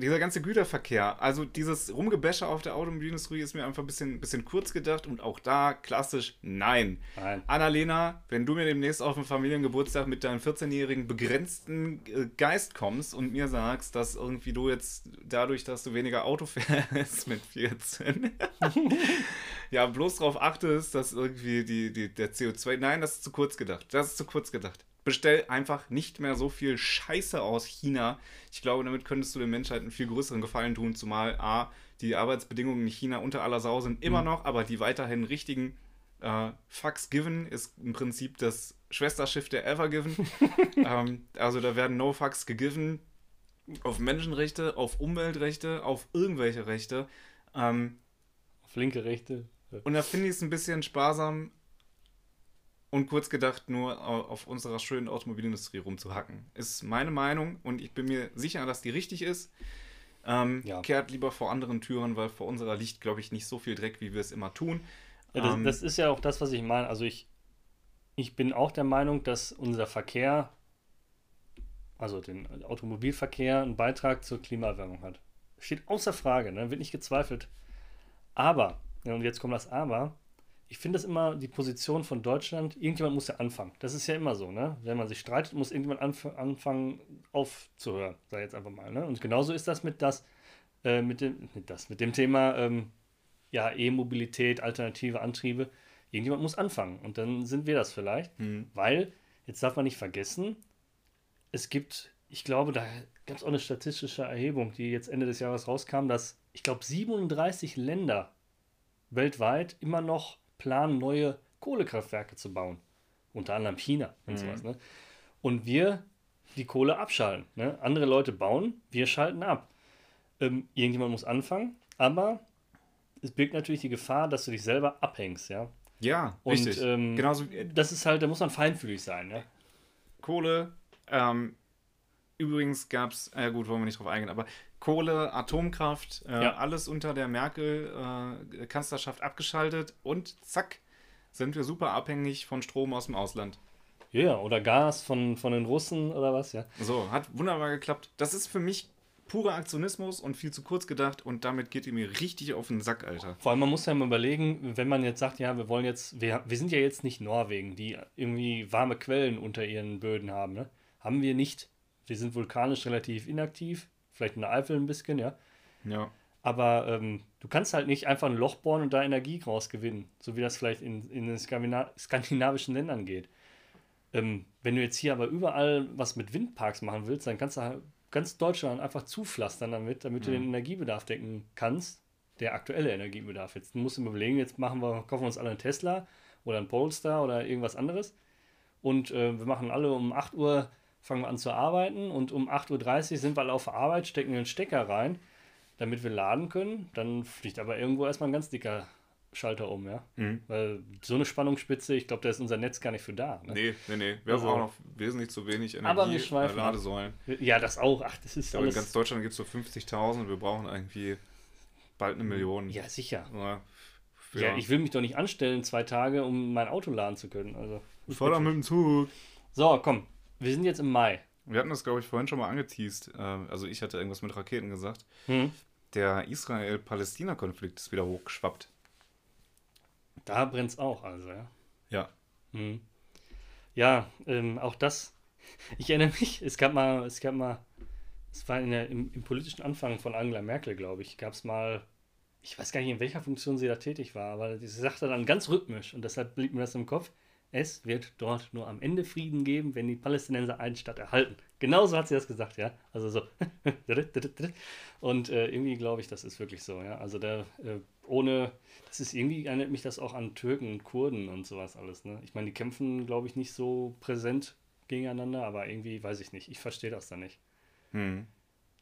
dieser ganze Güterverkehr, also dieses Rumgebäsche auf der Automobilindustrie ist mir einfach ein bisschen, bisschen kurz gedacht und auch da klassisch nein. Nein. Annalena, wenn du mir demnächst auf dem Familiengeburtstag mit deinem 14-jährigen begrenzten äh, Geist kommst und mir sagst, dass irgendwie du jetzt dadurch, dass du weniger Auto fährst mit 14, ja, bloß darauf achtest, dass irgendwie die, die, der CO2, nein, das ist zu kurz gedacht. Das ist zu kurz gedacht. Bestell einfach nicht mehr so viel Scheiße aus China. Ich glaube, damit könntest du der Menschheit einen viel größeren Gefallen tun, zumal A, die Arbeitsbedingungen in China unter aller Sau sind immer noch, aber die weiterhin richtigen äh, Fucks Given ist im Prinzip das Schwesterschiff der Ever Given. ähm, also da werden No Fucks gegiven auf Menschenrechte, auf Umweltrechte, auf irgendwelche Rechte. Ähm, Auf linke, rechte. und da finde ich es ein bisschen sparsam und kurz gedacht nur au- auf unserer schönen Automobilindustrie rumzuhacken. Ist meine Meinung und ich bin mir sicher, dass die richtig ist. Ähm, Ja. Kehrt lieber vor anderen Türen, weil vor unserer liegt, glaube ich, nicht so viel Dreck, wie wir es immer tun. Ja, das, Ähm, das ist ja auch das, was ich meine. Also ich, ich bin auch der Meinung, dass unser Verkehr, also den Automobilverkehr, einen Beitrag zur Klimaerwärmung hat. Steht außer Frage, ne? wird nicht gezweifelt. Aber, ja, und jetzt kommt das Aber, ich finde das immer die Position von Deutschland, irgendjemand muss ja anfangen. Das ist ja immer so, ne? Wenn man sich streitet, muss irgendjemand anf anfangen aufzuhören, ich jetzt einfach mal. Ne? Und genauso ist das mit das, äh, mit dem, mit das, mit dem Thema, ähm, ja, E-Mobilität, alternative Antriebe. Irgendjemand muss anfangen und dann sind wir das vielleicht, Hm. weil, jetzt darf man nicht vergessen, es gibt, ich glaube, da gab es auch eine statistische Erhebung, die jetzt Ende des Jahres rauskam, dass, ich glaube, 37 Länder weltweit immer noch planen, neue Kohlekraftwerke zu bauen. Unter anderem China und Mhm. sowas. Ne? Und wir die Kohle abschalten. Ne? Andere Leute bauen, wir schalten ab. Ähm, irgendjemand muss anfangen, aber es birgt natürlich die Gefahr, dass du dich selber abhängst, ja. Ja, Und richtig. ähm, Genauso wie das ist halt, da muss man feinfühlig sein, ja. Kohle. Ähm, übrigens gab es, ja gut, wollen wir nicht drauf eingehen, aber Kohle, Atomkraft, äh, Ja. alles unter der Merkel-Kanzlerschaft abgeschaltet und zack, sind wir super abhängig von Strom aus dem Ausland. Ja, oder Gas von, von den Russen oder was, ja. So, hat wunderbar geklappt. Das ist für mich purer Aktionismus und viel zu kurz gedacht und damit geht ihr mir richtig auf den Sack, Alter. Vor allem, man muss ja mal überlegen, wenn man jetzt sagt, ja, wir wollen jetzt, wir, wir sind ja jetzt nicht Norwegen, die irgendwie warme Quellen unter ihren Böden haben, ne? Haben wir nicht. Wir sind vulkanisch relativ inaktiv, vielleicht in der Eifel ein bisschen, ja. Ja. Aber ähm, du kannst halt nicht einfach ein Loch bohren und da Energie rausgewinnen, so wie das vielleicht in, in den Skandina skandinavischen Ländern geht. Ähm, wenn du jetzt hier aber überall was mit Windparks machen willst, dann kannst du halt ganz Deutschland einfach zupflastern damit, damit du den Energiebedarf decken kannst. Der aktuelle Energiebedarf. Jetzt musst du mir überlegen, jetzt machen wir, kaufen wir uns alle einen Tesla oder einen Polestar oder irgendwas anderes. Und äh, wir machen alle um 8 Uhr, fangen wir an zu arbeiten und um 8.30 Uhr sind wir alle auf der Arbeit, stecken den Stecker rein, damit wir laden können. Dann fliegt aber irgendwo erstmal ein ganz dicker Schalter um, ja. Mhm. Weil so eine Spannungsspitze, ich glaube, da ist unser Netz gar nicht für da. Ne? Nee, nee, nee. Wir Also- haben auch noch wesentlich zu wenig Energie Aber wir schweifen ab. Ladesäulen. Ja, das auch. Ach, das Ich ist glaube, in alles. ganz Deutschland gibt es so 50.000 wir brauchen irgendwie bald eine Million. Ja, sicher. Ja, Ja, ich will mich doch nicht anstellen, zwei Tage, um mein Auto laden zu können. Also. Fahr doch mit dem Zug. So, komm. Wir sind jetzt im Mai. Wir hatten das, glaube ich, vorhin schon mal angeteased. Äh, Also ich hatte irgendwas mit Raketen gesagt. Hm. Der Israel-Palästina-Konflikt ist wieder hochgeschwappt. Da brennt es auch, also, ja. Ja. Hm. Ja, ähm, auch das. Ich erinnere mich, es gab mal, es gab mal, es war in der, im, im politischen Anfang von Angela Merkel, glaube ich, gab es mal, ich weiß gar nicht, in welcher Funktion sie da tätig war, aber sie sagte dann ganz rhythmisch und deshalb blieb mir das im Kopf. Es wird dort nur am Ende Frieden geben, wenn die Palästinenser eine Stadt erhalten. Genauso hat sie das gesagt, ja. Also so. Und äh, irgendwie glaube ich, das ist wirklich so, ja. Also der, äh, ohne, das ist irgendwie, erinnert mich das auch an Türken und Kurden und sowas alles, ne? Ich meine, die kämpfen, glaube ich, nicht so präsent gegeneinander, aber irgendwie weiß ich nicht. Ich verstehe das da nicht. Hm.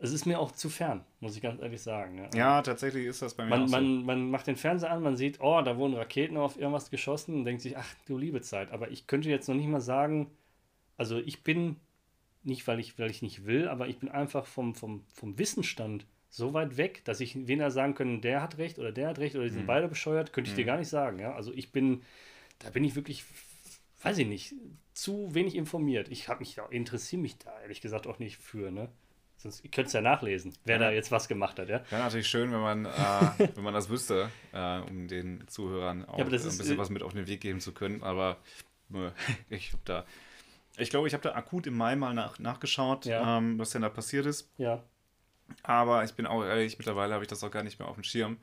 Es ist mir auch zu fern, muss ich ganz ehrlich sagen. Ja, Ja, tatsächlich ist das bei mir man, auch so. man, man macht den Fernseher an, man sieht, oh, da wurden Raketen auf irgendwas geschossen und denkt sich, ach du liebe Zeit. Aber ich könnte jetzt noch nicht mal sagen, also ich bin, nicht weil ich, weil ich nicht will, aber ich bin einfach vom, vom, vom Wissensstand so weit weg, dass ich weder sagen können, der hat recht oder der hat recht oder die sind Mhm. beide bescheuert, könnte ich dir Mhm. gar nicht sagen. Ja? Also ich bin, da bin ich wirklich, weiß ich nicht, zu wenig informiert. Ich habe mich interessiere mich da ehrlich gesagt auch nicht für, ne? Sonst, ihr könnt es ja nachlesen, wer Ja. da jetzt was gemacht hat, ja. Wäre natürlich schön, wenn man, äh, wenn man das wüsste, äh, um den Zuhörern auch das ein ist, bisschen äh, was mit auf den Weg geben zu können. Aber nö, ich habe da, ich glaube, ich habe da akut im Mai mal nach, nachgeschaut, Ja. ähm, was denn da passiert ist. Ja. Aber ich bin auch ehrlich, mittlerweile habe ich das auch gar nicht mehr auf dem Schirm.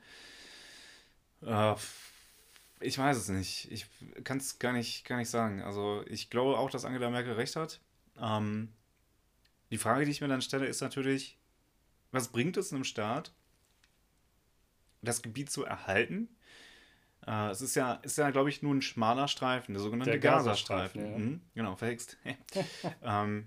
Äh, ich weiß es nicht. Ich kann es gar nicht, gar nicht sagen. Also ich glaube auch, dass Angela Merkel recht hat. Ähm, die Frage, die ich mir dann stelle, ist natürlich, was bringt es einem Staat, das Gebiet zu erhalten? Äh, es ist ja, ist ja, glaube ich, nur ein schmaler Streifen, der sogenannte Der Gazastreifen. Gazastreifen, ja. Mhm, genau, verhext. ähm,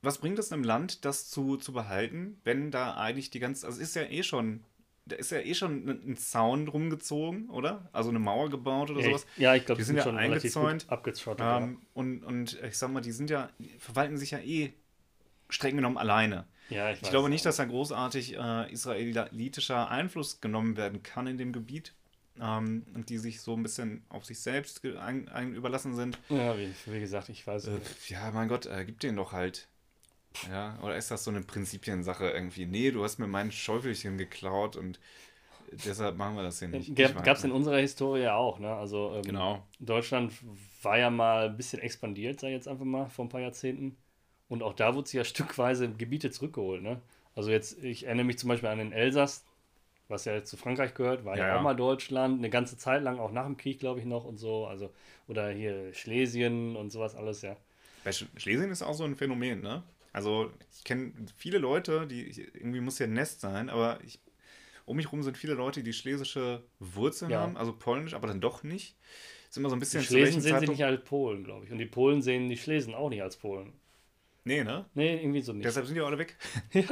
was bringt es einem Land, das zu, zu behalten, wenn da eigentlich die ganze, also es ist ja eh schon, da ist ja eh schon ein, Zaun drum gezogen, oder? Also eine Mauer gebaut oder Ja, sowas. ich, ja, ich glaube, Die sind sind ja schon eingezäunt. abgeschottet. Ähm, und, und ich sag mal, die sind ja, die verwalten sich ja eh streng genommen alleine. ja. ich, Ich glaube nicht, dass da großartig äh, israelitischer Einfluss genommen werden kann in dem Gebiet. Ähm, und die sich so ein bisschen auf sich selbst ein, ein überlassen sind. Ja, wie, wie gesagt, ich weiß Äh, nicht. ja, mein Gott, äh, gib den doch halt. Ja, oder ist das so eine Prinzipiensache irgendwie? Nee, du hast mir mein Schäufelchen geklaut und deshalb machen wir das hier nicht. Ich Gab es in unserer Historie ja auch, ne? Also ähm, Genau. Deutschland war ja mal ein bisschen expandiert, sei jetzt einfach mal, vor ein paar Jahrzehnten. Und auch da wurde sich ja stückweise Gebiete zurückgeholt, ne? Also jetzt, ich erinnere mich zum Beispiel an den Elsass, was ja jetzt zu Frankreich gehört, war ja, Ja, ja. auch mal Deutschland, eine ganze Zeit lang, auch nach dem Krieg, glaube ich, noch und so. Also, oder hier Schlesien und sowas alles, ja. Schlesien ist auch so ein Phänomen, ne? Also, ich kenne viele Leute, die, irgendwie muss ja ein Nest sein, aber ich, um mich rum sind viele Leute, die schlesische Wurzeln Ja. haben, also polnisch, aber dann doch nicht. Ist immer so ein Die bisschen zu Schlesen sehen sie Zeitpunkt- nicht als Polen, glaube ich. Und die Polen sehen die Schlesen auch nicht als Polen. Nee, ne? Nee, irgendwie so nicht. Deshalb sind die alle weg. ja.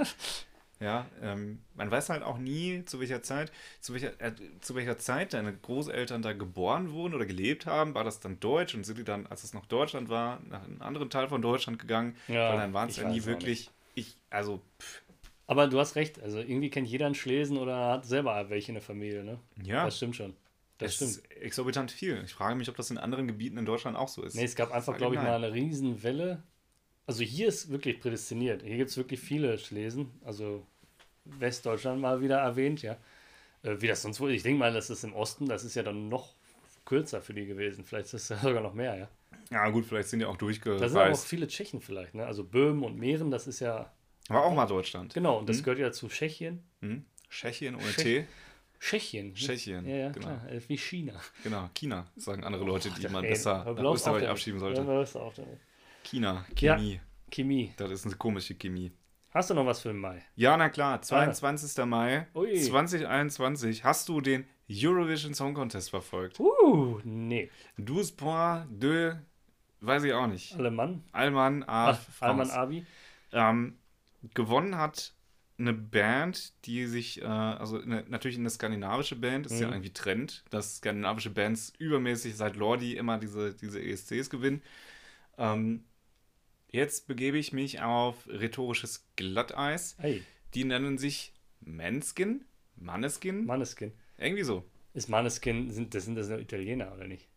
Ja, ähm, man weiß halt auch nie, zu welcher Zeit, zu welcher, äh, zu welcher Zeit deine Großeltern da geboren wurden oder gelebt haben. War das dann Deutsch und sind die dann, als es noch Deutschland war, nach einem anderen Teil von Deutschland gegangen? Ja, Weil dann waren es ja nie wirklich. Ich, also, pff, Aber du hast recht, also irgendwie kennt jeder einen Schlesen oder hat selber welche in der Familie, ne? ja, Das stimmt schon. Das es stimmt. ist exorbitant viel. Ich frage mich, ob das in anderen Gebieten in Deutschland auch so ist. Nee, es gab einfach, glaube ich, nein. mal eine Riesenwelle. Also hier ist wirklich prädestiniert. Hier gibt es wirklich viele Schlesen. Also Westdeutschland mal wieder erwähnt, ja. Äh, wie das sonst wohl. Ich denke mal, das ist im Osten, das ist ja dann noch kürzer für die gewesen. Vielleicht ist es ja sogar noch mehr, ja. Ja, gut, vielleicht sind die auch Da sind auch durchgereist. viele Tschechen vielleicht, ne? Also Böhmen und Mähren, das ist ja. War auch mal Deutschland. Genau, und das Hm? gehört ja zu Tschechien. Hm? Tschechien ohne Tschech- T. Tschechien. Tschechien, Ja, ja, genau. klar. äh, Wie China. Genau, China, sagen andere Leute, die Ach, man ey, besser nach Österreich abschieben Ja, sollte. du auch damit. China, Ja. Chemie. Chemie. Das ist eine komische Chemie. Hast du noch was für den Mai? Ja, na klar, 22. Mai Ah. Ui. 2021. Hast du den Eurovision Song Contest verfolgt? Uh, nee. Douze points de, weiß ich auch nicht. Alemann? Alman A. Alman France. Abi? Ähm, gewonnen hat eine Band, die sich, äh, also eine, natürlich eine skandinavische Band, ist ja Mhm. irgendwie Trend, dass skandinavische Bands übermäßig seit Lordi immer diese, diese ESCs gewinnen. Ähm, jetzt begebe ich mich auf rhetorisches Glatteis. Hey, Die nennen sich Manskin, Manneskin, Manneskin. irgendwie so. Ist Manneskin, sind das, sind das nur Italiener oder nicht?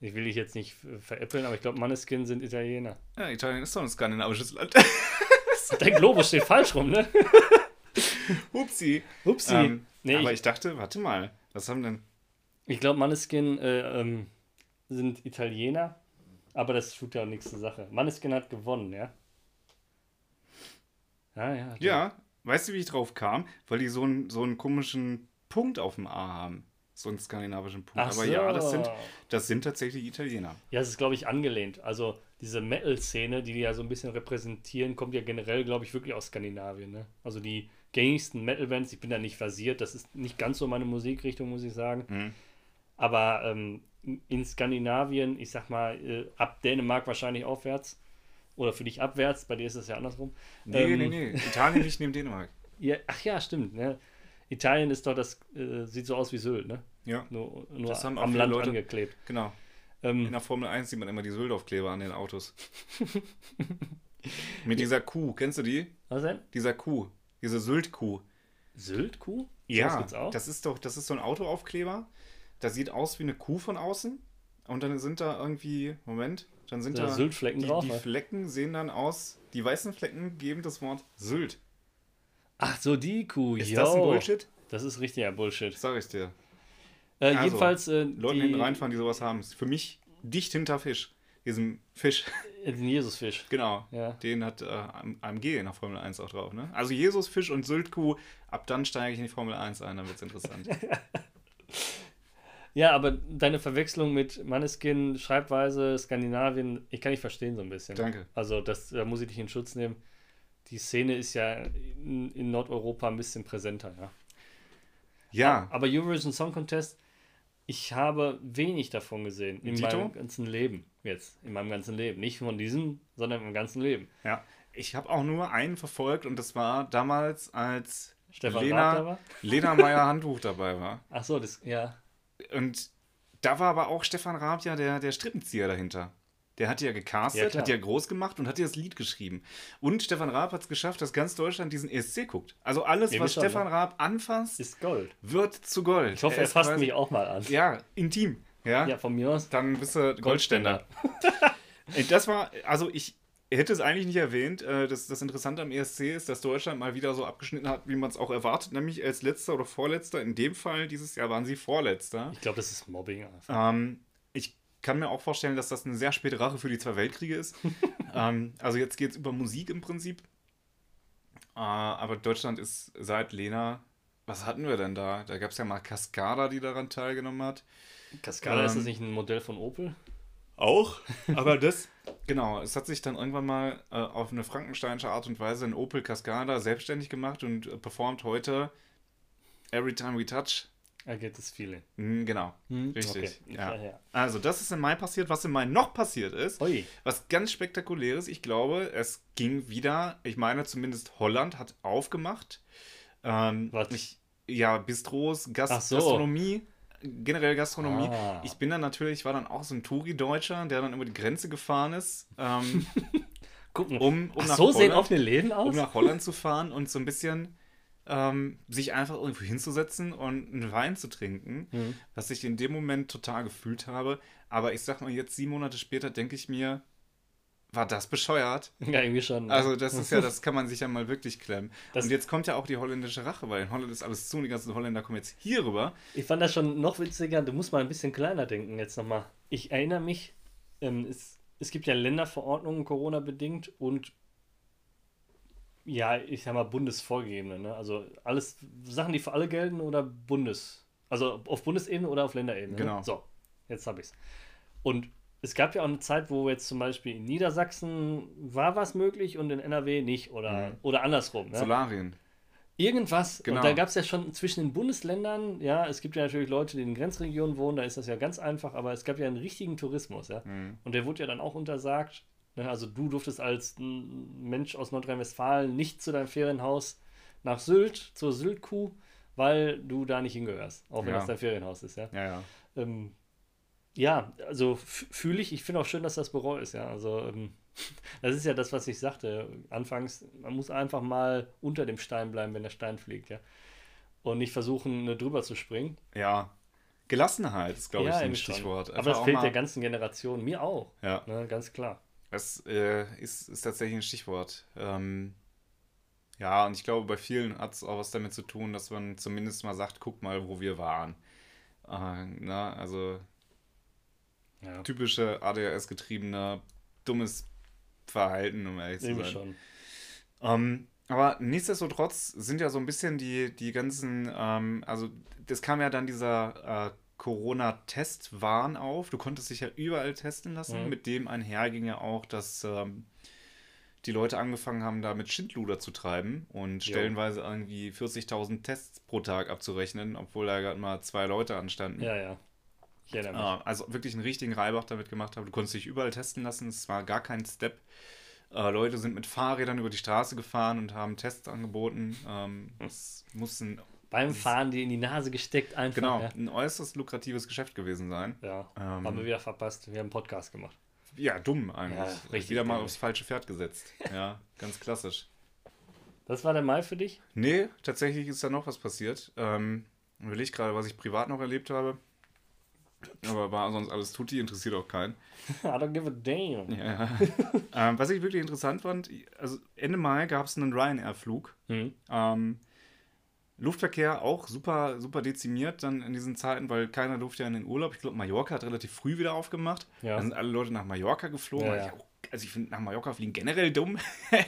Ich will dich jetzt nicht veräppeln, aber ich glaube, Manneskin sind Italiener. Ja, Italien ist doch ein skandinavisches Land. Dein Globus steht falsch rum, ne? Upsi. Upsi. Ähm, nee, aber ich, ich dachte, warte mal, was haben denn. ich glaube, Manneskin äh, ähm, sind Italiener. Aber das tut ja auch nichts zur Sache. Manneskin hat gewonnen, ja? Ja, ja. Ja, weißt du, wie ich drauf kam? Weil die so einen, so einen komischen Punkt auf dem A haben. So einen skandinavischen Punkt. Ach Aber so. ja, das sind, das sind tatsächlich Italiener. Ja, es ist, glaube ich, angelehnt. Also diese Metal-Szene, die die ja so ein bisschen repräsentieren, kommt ja generell, glaube ich, wirklich aus Skandinavien. Ne? Also die gängigsten Metal-Bands, ich bin da nicht versiert, das ist nicht ganz so meine Musikrichtung, muss ich sagen. Mhm. Aber ähm, in Skandinavien, ich sag mal, äh, ab Dänemark wahrscheinlich aufwärts. Oder für dich abwärts, bei dir ist es ja andersrum. Nee, ähm, nee, nee. Italien nicht neben Dänemark. Ja, ach ja, stimmt. Ne? Italien ist doch, das äh, sieht so aus wie Sylt, ne? Ja. Nur, nur das haben am Land Leute, angeklebt. Genau. Ähm, In der Formel 1 sieht man immer die Sylt-Aufkleber an den Autos. Mit dieser Kuh, kennst du die? Was denn? Dieser Kuh. Diese Sylt-Kuh. Sylt-Kuh? Ja, das ist doch, das ist so ein Autoaufkleber. Das sieht aus wie eine Kuh von außen. Und dann sind da irgendwie, Moment, dann sind da, da Syltflecken die, drauf. Die Flecken sehen dann aus, die weißen Flecken geben das Wort Sylt. Ach so, die Kuh, Ist yo. das ein Bullshit? Das ist richtiger Bullshit. Sag ich dir. Äh, also, jedenfalls. Äh, Leuten hinten reinfahren, die sowas haben. Ist für mich dicht hinter Fisch. Diesem Fisch. Den Jesusfisch. Genau. Ja. Den hat äh, AMG in der Formel 1 auch drauf. Ne? Also Jesusfisch und Syltkuh. Ab dann steige ich in die Formel 1 ein, dann wird es interessant. Ja, aber deine Verwechslung mit Manneskin, Schreibweise, Skandinavien, ich kann nicht verstehen so ein bisschen. Danke. Also das, da muss ich dich in Schutz nehmen. Die Szene ist ja in, in Nordeuropa ein bisschen präsenter, ja. Ja. Aber Eurovision Song Contest, ich habe wenig davon gesehen in Dito? meinem ganzen Leben. Jetzt, in meinem ganzen Leben. Nicht von diesem, sondern im ganzen Leben. Ja. Ich habe auch nur einen verfolgt und das war damals, als Stefan Lena, Lena Meyer Handbuch dabei war. Ach so, das, ja. Und da war aber auch Stefan Raab ja der, der Strippenzieher dahinter. Der hat ja gecastet, ja, hat ja groß gemacht und hat ja das Lied geschrieben. Und Stefan Raab hat es geschafft, dass ganz Deutschland diesen ESC guckt. Also alles, ja, was Stefan ne? Raab anfasst, ist Gold. Wird zu Gold. Ich hoffe, er, er fasst quasi, mich auch mal an. Ja, intim. Ja, ja von mir aus. Dann bist du Goldständer. das war, also ich, hätte es eigentlich nicht erwähnt. Äh, das, das Interessante am ESC ist, dass Deutschland mal wieder so abgeschnitten hat, wie man es auch erwartet, nämlich als letzter oder vorletzter. In dem Fall dieses Jahr waren sie vorletzter. Ich glaube, das ist Mobbing. Ähm, ich kann mir auch vorstellen, dass das eine sehr späte Rache für die zwei Weltkriege ist. ähm, also jetzt geht es über Musik im Prinzip. Äh, aber Deutschland ist seit Lena. Was hatten wir denn da? Da gab es ja mal Cascada, die daran teilgenommen hat. Cascada, ähm, ist das nicht ein Modell von Opel? Auch. Aber das, genau, es hat sich dann irgendwann mal äh, auf eine frankensteinische Art und Weise in Opel Cascada selbstständig gemacht und äh, performt heute Every Time We Touch. I get this feeling. Mm, genau, hm? richtig. Okay. Ja. Ja, Also das ist im Mai passiert. Was im Mai noch passiert ist, Ui. was ganz spektakuläres, ich glaube, es ging wieder, ich meine zumindest Holland hat aufgemacht. Ähm, was? Ich, ja, Bistros, Gast so. Gastronomie generell Gastronomie. Ah. Ich bin dann natürlich, war dann auch so ein Touri-Deutscher, der dann über die Grenze gefahren ist. Ähm, Gucken. Um, um Ach, so Holland, sehen offene Läden aus? Um nach Holland zu fahren und so ein bisschen ähm, sich einfach irgendwo hinzusetzen und einen Wein zu trinken, mhm. was ich in dem Moment total gefühlt habe. Aber ich sag mal, jetzt sieben Monate später denke ich mir, war das bescheuert? Ja, irgendwie schon. Ne? Also das ist ja, das kann man sich ja mal wirklich klemmen. Das und jetzt kommt ja auch die holländische Rache, weil in Holland ist alles zu und die ganzen Holländer kommen jetzt hier rüber. Ich fand das schon noch witziger, du musst mal ein bisschen kleiner denken jetzt nochmal. Ich erinnere mich, ähm, es, es gibt ja Länderverordnungen Corona-bedingt und ja, ich sag mal bundesvorgegebene, ne? Also alles Sachen, die für alle gelten oder Bundes... Also auf Bundesebene oder auf Länderebene. Ne? Genau. Ne? So, jetzt habe ich's. Und es gab ja auch eine Zeit, wo jetzt zum Beispiel in Niedersachsen war was möglich und in NRW nicht oder, mhm. oder andersrum. Ne? Solarien. Irgendwas. Genau. Und da gab es ja schon zwischen den Bundesländern, ja, es gibt ja natürlich Leute, die in Grenzregionen wohnen, da ist das ja ganz einfach, aber es gab ja einen richtigen Tourismus, ja. Mhm. Und der wurde ja dann auch untersagt. Ne? Also du durftest als Mensch aus Nordrhein-Westfalen nicht zu deinem Ferienhaus nach Sylt, zur Syltkuh, weil du da nicht hingehörst, auch wenn ja. das dein Ferienhaus ist, ja. Ja, ja. Ähm, ja, also fühle ich, ich finde auch schön, dass das bereut ist, ja. Also ähm, das ist ja das, was ich sagte. Anfangs, man muss einfach mal unter dem Stein bleiben, wenn der Stein fliegt, ja. Und nicht versuchen, ne, drüber zu springen. Ja. Gelassenheit ist, glaube ja, ich, ein Stichwort. Aber das fehlt der ganzen Generation, mir auch. Ja. Ne, ganz klar. Es äh, ist, ist tatsächlich ein Stichwort. Ähm, ja, und ich glaube, bei vielen hat es auch was damit zu tun, dass man zumindest mal sagt, guck mal, wo wir waren. Äh, na, also Ja. typische ADHS-getriebener, dummes Verhalten, um ehrlich zu sein. schon. Ähm, aber nichtsdestotrotz sind ja so ein bisschen die, die ganzen, ähm, also das kam ja dann dieser äh, Corona-Test-Wahn auf. Du konntest dich ja überall testen lassen. Mhm. Mit dem einher ging ja auch, dass ähm, die Leute angefangen haben, da mit Schindluder zu treiben und Jo. stellenweise irgendwie 40.000 Tests pro Tag abzurechnen, obwohl da gerade mal zwei Leute anstanden. Ja, ja. Ich erinnere mich. Äh, also wirklich einen richtigen Reibach damit gemacht haben. Du konntest dich überall testen lassen. Es war gar kein Step. Äh, Leute sind mit Fahrrädern über die Straße gefahren und haben Tests angeboten. Ähm, es muss ein, Beim Fahren die in die Nase gesteckt einfach. genau, Ja, ein äußerst lukratives Geschäft gewesen sein. ja. Ähm, haben wir wieder verpasst. Wir haben einen Podcast gemacht. Ja, dumm eigentlich. Ja, richtig Wieder mal aufs falsche Pferd gesetzt. Ja, ganz klassisch. Das war der Mai für dich? Nee, tatsächlich ist da noch was passiert. Ähm, will ich gerade, was ich privat noch erlebt habe. Aber war sonst alles tutti, interessiert auch keinen. I don't give a damn. Ja. ähm, was ich wirklich interessant fand, also Ende Mai gab es einen Ryanair-Flug. Hm. Ähm, Luftverkehr auch super, super dezimiert dann in diesen Zeiten, weil keiner durfte ja in den Urlaub. Ich glaube, Mallorca hat relativ früh wieder aufgemacht. Ja. Da sind alle Leute nach Mallorca geflogen. Ja, weil ja. Ich auch, also ich finde nach Mallorca fliegen generell dumm.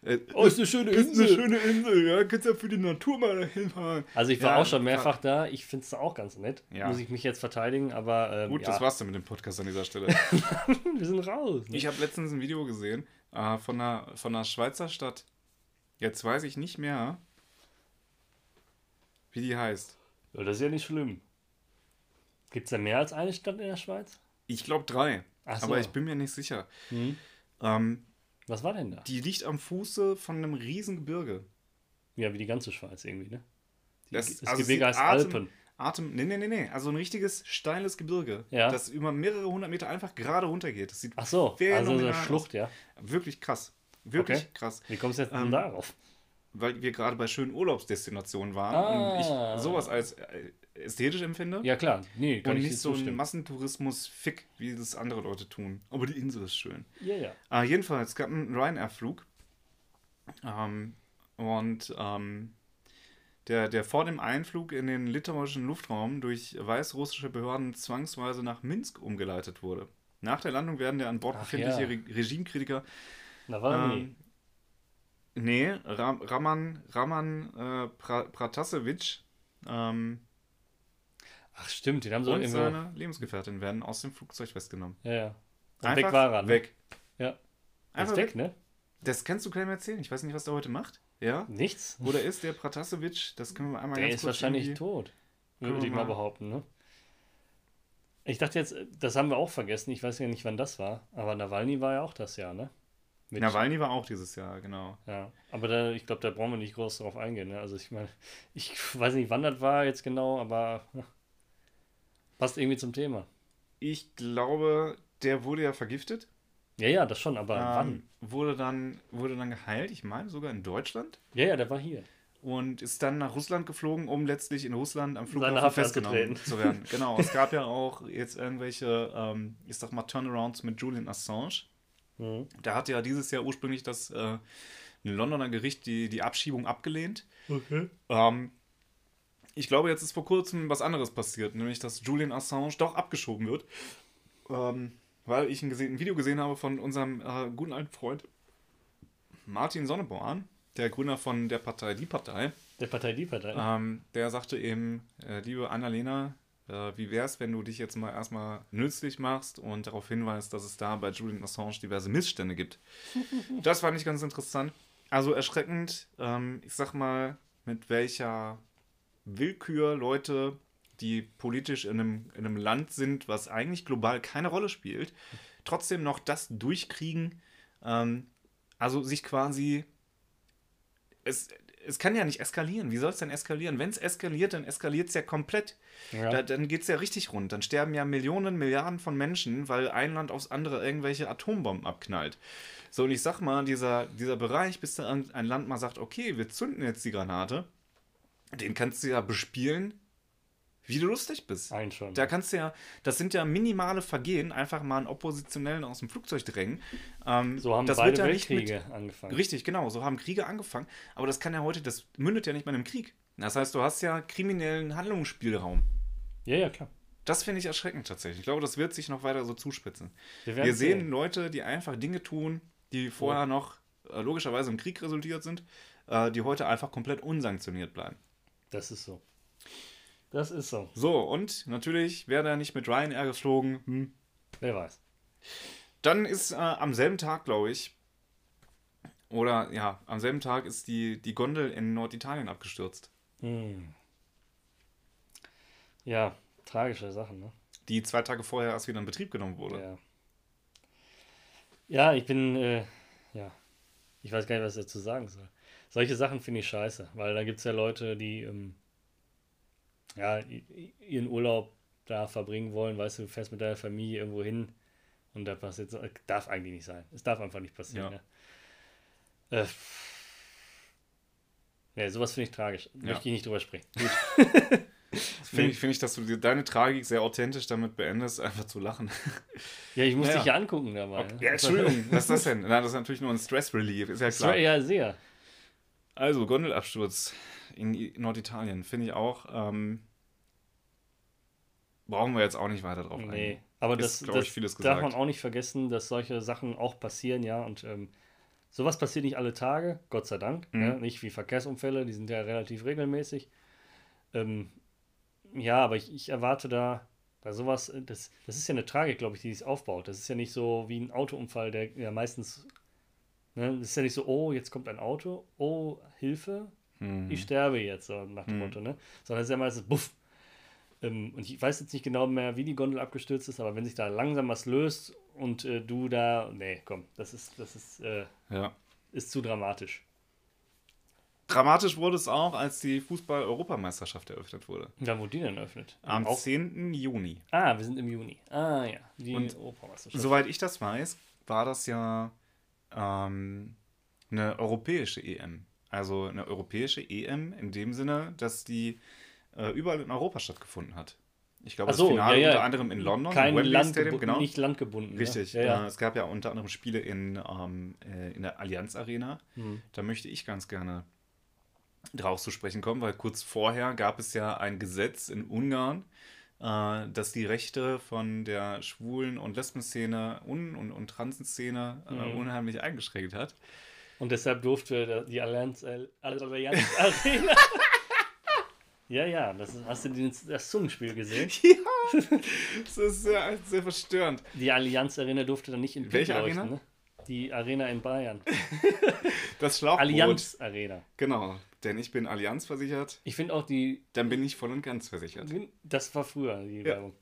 Äh, Oh, ist eine schöne ist eine Insel. schöne Insel, ja. Kannst ja für die Natur mal dahin fahren. Also ich war Ja, auch schon mehrfach da. Ich finde es auch ganz nett. Ja. Muss ich mich jetzt verteidigen, aber ähm, Gut, ja, das war's dann mit dem Podcast an dieser Stelle. wir sind raus. Ne? Ich habe letztens ein Video gesehen äh, von, einer, von einer Schweizer Stadt. Jetzt weiß ich nicht mehr, wie die heißt. Ja, das ist ja nicht schlimm. Gibt es da mehr als eine Stadt in der Schweiz? Ich glaube drei, Ach so. aber ich bin mir nicht sicher. Hm. Ähm, Was war denn da? die liegt am Fuße von einem riesen Gebirge. Ja, wie die ganze Schweiz irgendwie, ne? Die, Das- das, also Gebirge heißt Atem- Alpen. Atem, nee, nee, nee, nee, also ein richtiges steiles Gebirge, Ja. das über mehrere hundert Meter einfach gerade runtergeht. Das sieht Ach so, also eine Schlucht, ja. wirklich krass. Wirklich Okay. krass. Wie kommst du jetzt denn Ähm, darauf? Weil wir gerade bei schönen Urlaubsdestinationen waren Ah. und ich sowas als äh, ästhetisch empfinde. Ja, klar. Nee, kann und ich nicht so ein. Massentourismus-Fick, wie das andere Leute tun. Aber die Insel ist schön. Ja, ja. Ah, jedenfalls, es gab einen Ryanair-Flug. Ähm, und ähm, der, der vor dem Einflug in den litauischen Luftraum durch weißrussische Behörden zwangsweise nach Minsk umgeleitet wurde. Nach der Landung werden der an Bord befindliche ja. Re Regimekritiker Na, war ähm, Nee, Ram Raman, Raman äh, pra Pratasevich ähm, Ach, stimmt, den haben sie und irgendwo. seine Lebensgefährtin werden aus dem Flugzeug festgenommen. Ja, ja. Und Einfach weg war er, ne? Weg. Ja. Einfach Ist weg, ne? Das kannst du keinem erzählen. Ich weiß nicht, was der heute macht. Ja? Nichts. Wo der ist, der Pratasevich, das können wir einmal Der ganz ist kurz wahrscheinlich irgendwie- tot. Können Würde wir ich mal behaupten, ne? Ich dachte jetzt, das haben wir auch vergessen. Ich weiß ja nicht, wann das war. Aber Nawalny war ja auch das Jahr, ne? Mit- Nawalny war auch dieses Jahr, genau. Ja, aber da, ich glaube, da brauchen wir nicht groß drauf eingehen. Ne? Also ich meine, ich weiß nicht, wann das war jetzt genau, aber passt irgendwie zum Thema. Ich glaube, der wurde ja vergiftet. Ja, ja, das schon, aber wann? Ähm, wurde, dann, wurde dann geheilt, ich meine sogar in Deutschland. Ja, ja, der war hier. Und ist dann nach Russland geflogen, um letztlich in Russland am Flughafen festgenommen zu werden. Genau, es gab ja auch jetzt irgendwelche, ähm, ich sag mal, Turnarounds mit Julian Assange. Mhm. Da hatte ja dieses Jahr ursprünglich das äh, Londoner Gericht die, die Abschiebung abgelehnt. Okay. Ähm, ich glaube, jetzt ist vor kurzem was anderes passiert, nämlich dass Julian Assange doch abgeschoben wird. Ähm, weil ich ein, ein Video gesehen habe von unserem äh, guten alten Freund Martin Sonneborn, der Gründer von der Partei Die Partei. Der Partei Die Partei. Ähm, der sagte eben, äh, liebe Annalena, äh, wie wär's, wenn du dich jetzt mal erstmal nützlich machst und darauf hinweist, dass es da bei Julian Assange diverse Missstände gibt. das fand ich ganz interessant. Also erschreckend, ähm, ich sag mal, mit welcher Willkür Leute, die politisch in einem, in einem Land sind, was eigentlich global keine Rolle spielt, trotzdem noch das durchkriegen, ähm, also sich quasi es, es kann ja nicht eskalieren. Wie soll es denn eskalieren? Wenn es eskaliert, dann eskaliert es ja komplett. Ja. Da, dann geht es ja richtig rund. Dann sterben ja Millionen, Milliarden von Menschen, weil ein Land aufs andere irgendwelche Atombomben abknallt. So, und ich sag mal, dieser, dieser Bereich, bis da ein Land mal sagt, okay, wir zünden jetzt die Granate, den kannst du ja bespielen, wie du lustig bist. Ein schon. Da kannst du ja, das sind ja minimale Vergehen, einfach mal einen Oppositionellen aus dem Flugzeug drängen. Ähm, so haben das beide ja mit- Weltkriege angefangen. Richtig, genau. So haben Kriege angefangen. Aber das kann ja heute, das mündet ja nicht mal in einem Krieg. Das heißt, du hast ja kriminellen Handlungsspielraum. Ja, ja, klar. Das finde ich erschreckend tatsächlich. Ich glaube, das wird sich noch weiter so zuspitzen. Wir, Wir sehen sehen. Leute, die einfach Dinge tun, die vorher noch äh, logischerweise im Krieg resultiert sind, äh, die heute einfach komplett unsanktioniert bleiben. Das ist so. Das ist so. So, und natürlich wäre er nicht mit Ryanair geflogen. Hm. Wer weiß. Dann ist äh, am selben Tag, glaube ich, oder ja, am selben Tag ist die, die Gondel in Norditalien abgestürzt. Hm. Ja, tragische Sachen, ne? Die zwei Tage vorher erst wieder in Betrieb genommen wurde. Ja. Ja, ich bin, äh, ja, ich weiß gar nicht, was ich dazu sagen soll. Solche Sachen finde ich scheiße, weil da gibt es ja Leute, die, ähm, ja, ihren Urlaub da verbringen wollen. Weißt du, du fährst mit deiner Familie irgendwo hin und da passiert so, darf eigentlich nicht sein. Es darf einfach nicht passieren, Ja. ja. Äh, nee, sowas finde ich tragisch. Ja. Möchte ich nicht drüber sprechen. Finde ich, find ich, dass du deine Tragik sehr authentisch damit beendest, einfach zu lachen. Ja, ich muss Naja. dich ja angucken dabei. ne? Ja, Entschuldigung, was ist das denn? Na, das ist natürlich nur ein Stress-Relief, ist ja klar. Ja, sehr. Also, Gondelabsturz in Norditalien, finde ich auch. Ähm, brauchen wir jetzt auch nicht weiter drauf Nee, eingehen. aber Ist, das, das ich, vieles darf gesagt. man auch nicht vergessen, dass solche Sachen auch passieren, ja. Und ähm, sowas passiert nicht alle Tage, Gott sei Dank. Mhm. Ja, nicht wie Verkehrsunfälle, die sind ja relativ regelmäßig. Ähm, ja, aber ich, ich erwarte da bei sowas, äh, das, das ist ja eine Tragik, glaube ich, die sich aufbaut. Das ist ja nicht so wie ein Autounfall, der ja meistens, ne, das ist ja nicht so, oh, jetzt kommt ein Auto, oh, Hilfe, Mhm. ich sterbe jetzt, so nach dem Mhm. Motto, ne? Sondern es ist ja meistens buff. Ähm, und ich weiß jetzt nicht genau mehr, wie die Gondel abgestürzt ist, aber wenn sich da langsam was löst und äh, du da, nee, komm, das ist, das ist, äh, Ja. ist zu dramatisch. Dramatisch wurde es auch, als die Fußball-Europameisterschaft eröffnet wurde. Wann wurde die denn eröffnet? Am Auch, 10. Juni. ah, wir sind im Juni. Ah, ja, die Und Europameisterschaft. Soweit ich das weiß, war das ja ähm, eine europäische EM. Also eine europäische EM in dem Sinne, dass die äh, überall in Europa stattgefunden hat. Ich glaube, so, das Finale ja, ja. unter anderem in London, Kein Wembley Land Stadium, genau. nicht landgebunden. Richtig. Ja, ja. Äh, es gab ja unter anderem Spiele in, ähm, äh, in der Allianz Arena. Hm. Da möchte ich ganz gerne drauf zu sprechen kommen, weil kurz vorher gab es ja ein Gesetz in Ungarn, äh, das die Rechte von der schwulen und Lesben-Szene und, und, und Transen-Szene äh, Mhm. unheimlich eingeschränkt hat. Und deshalb durfte die Allianz, äh, Allianz Arena. ja, ja, das ist, hast du das Zungenspiel gesehen? Ja, das ist sehr, sehr verstörend. Die Allianz Arena durfte dann nicht in Welche Arena? Ne? Die Arena in Bayern. Das Schlauchboot. Allianz Arena. Genau, denn ich bin Allianz versichert, Ich finde auch die, dann bin ich voll und ganz versichert. das war früher die Ja. Werbung.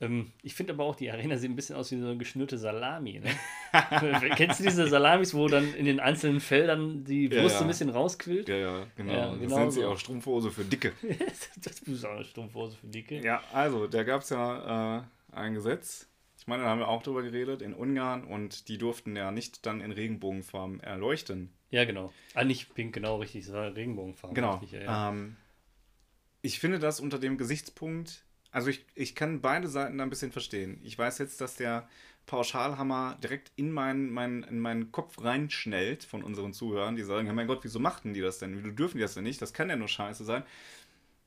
Ähm, ich finde aber auch, die Arena sieht ein bisschen aus wie so eine geschnürte Salami. Ne? Kennst du diese Salamis, wo dann in den einzelnen Feldern die Ja, Brust ja. so ein bisschen rausquillt? Ja, ja, genau. Ja, das genau nennt sich so. auch Strumpfhose für Dicke. das ist auch eine Strumpfhose für Dicke. Ja, also, da gab es ja äh, ein Gesetz. Ich meine, da haben wir auch drüber geredet, in Ungarn und die durften ja nicht dann in Regenbogenfarben erleuchten. Ja, genau. Ah, nicht pink, genau richtig. War Regenbogenfarben. Genau. Richtig, ja. Ähm, ich finde das unter dem Gesichtspunkt, also ich, ich kann beide Seiten da ein bisschen verstehen. Ich weiß jetzt, dass der Pauschalhammer direkt in meinen, meinen, in meinen Kopf reinschnellt von unseren Zuhörern, die sagen, ja mein Gott, wieso machten die das denn? Wieso dürfen die das denn nicht? Das kann ja nur scheiße sein.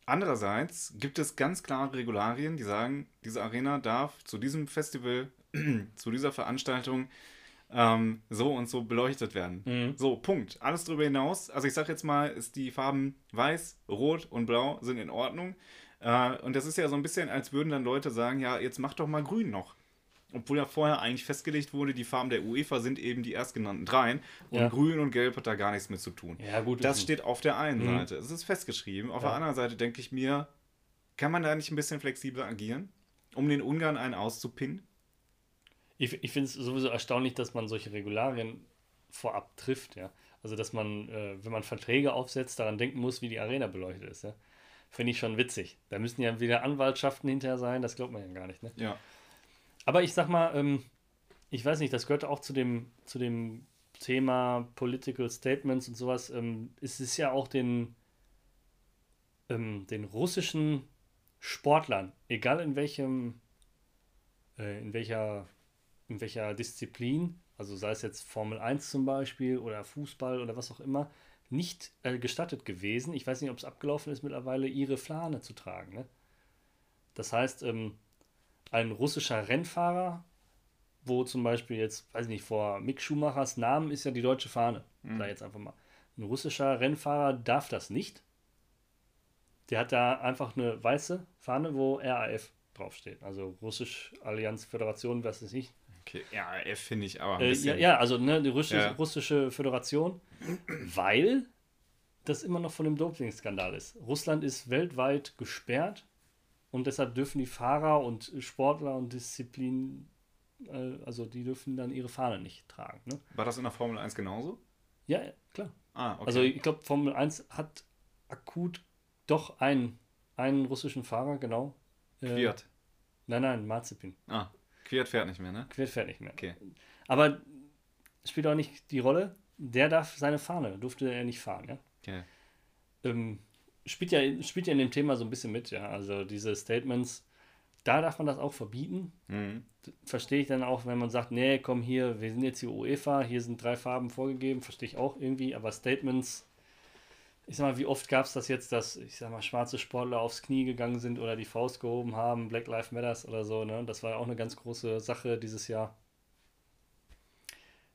Andererseits gibt es ganz klare Regularien, die sagen, diese Arena darf zu diesem Festival, zu dieser Veranstaltung ähm, so und so beleuchtet werden. Mhm. So, Punkt. Alles darüber hinaus, also ich sag jetzt mal, ist die Farben weiß, rot und blau sind in Ordnung. Äh, und das ist ja so ein bisschen, als würden dann Leute sagen, ja, jetzt mach doch mal grün noch. Obwohl ja vorher eigentlich festgelegt wurde, die Farben der UEFA sind eben die erstgenannten dreien. Und Ja. grün und gelb hat da gar nichts mit zu tun. ja, gut. Das steht auf der einen Mhm. Seite. Es ist festgeschrieben. Auf Ja. der anderen Seite denke ich mir, kann man da nicht ein bisschen flexibler agieren, um den Ungarn einen auszupinnen? Ich, ich finde es sowieso erstaunlich, dass man solche Regularien vorab trifft, ja. Also, dass man, äh, wenn man Verträge aufsetzt, daran denken muss, wie die Arena beleuchtet ist, ja. Finde ich schon witzig. Da müssen ja wieder Anwaltschaften hinterher sein, das glaubt man ja gar nicht, ne? Ja. Aber ich sag mal, ähm, ich weiß nicht, das gehört auch zu dem, zu dem Thema Political Statements und sowas. Ähm, es ist ja auch den, ähm, den russischen Sportlern, egal in welchem, äh, in welcher, in welcher Disziplin, also sei es jetzt Formel 1 zum Beispiel oder Fußball oder was auch immer, nicht äh, gestattet gewesen, ich weiß nicht, ob es abgelaufen ist mittlerweile, ihre Flahne zu tragen. Ne? Das heißt, ähm, ein russischer Rennfahrer, wo zum Beispiel jetzt, weiß ich nicht, vor Mick Schumachers Namen ist ja die deutsche Fahne. Mhm. Da jetzt einfach mal. Ein russischer Rennfahrer darf das nicht. Der hat da einfach eine weiße Fahne, wo RAF draufsteht. Also Russisch Allianz Föderation, was ist ich. Okay, RAF finde ich aber Äh, ja, ja, also ne, die russische, Ja. russische Föderation, weil das immer noch von dem Doping-Skandal ist. Russland ist weltweit gesperrt und deshalb dürfen die Fahrer und Sportler und Disziplinen, äh, also die dürfen dann ihre Fahne nicht tragen. Ne? War das in der Formel 1 genauso? Ja, klar. Ah, okay. Also ich glaube, Formel 1 hat akut doch einen, einen russischen Fahrer, genau. Äh. Nein, nein, Marzipin. Ah, Quiert fährt nicht mehr, ne? Quiert fährt nicht mehr. Okay. Aber spielt auch nicht die Rolle. Der darf seine Fahne, durfte er nicht fahren, ja. okay. Ähm, spielt, ja, spielt ja in dem Thema so ein bisschen mit, ja. Also diese Statements, da darf man das auch verbieten. Mhm. Verstehe ich dann auch, wenn man sagt, nee, komm hier, wir sind jetzt hier UEFA, hier sind drei Farben vorgegeben, verstehe ich auch irgendwie, aber Statements, ich sag mal, wie oft gab es das jetzt, dass, ich sag mal, schwarze Sportler aufs Knie gegangen sind oder die Faust gehoben haben, Black Lives Matters oder so, ne? Das war ja auch eine ganz große Sache dieses Jahr.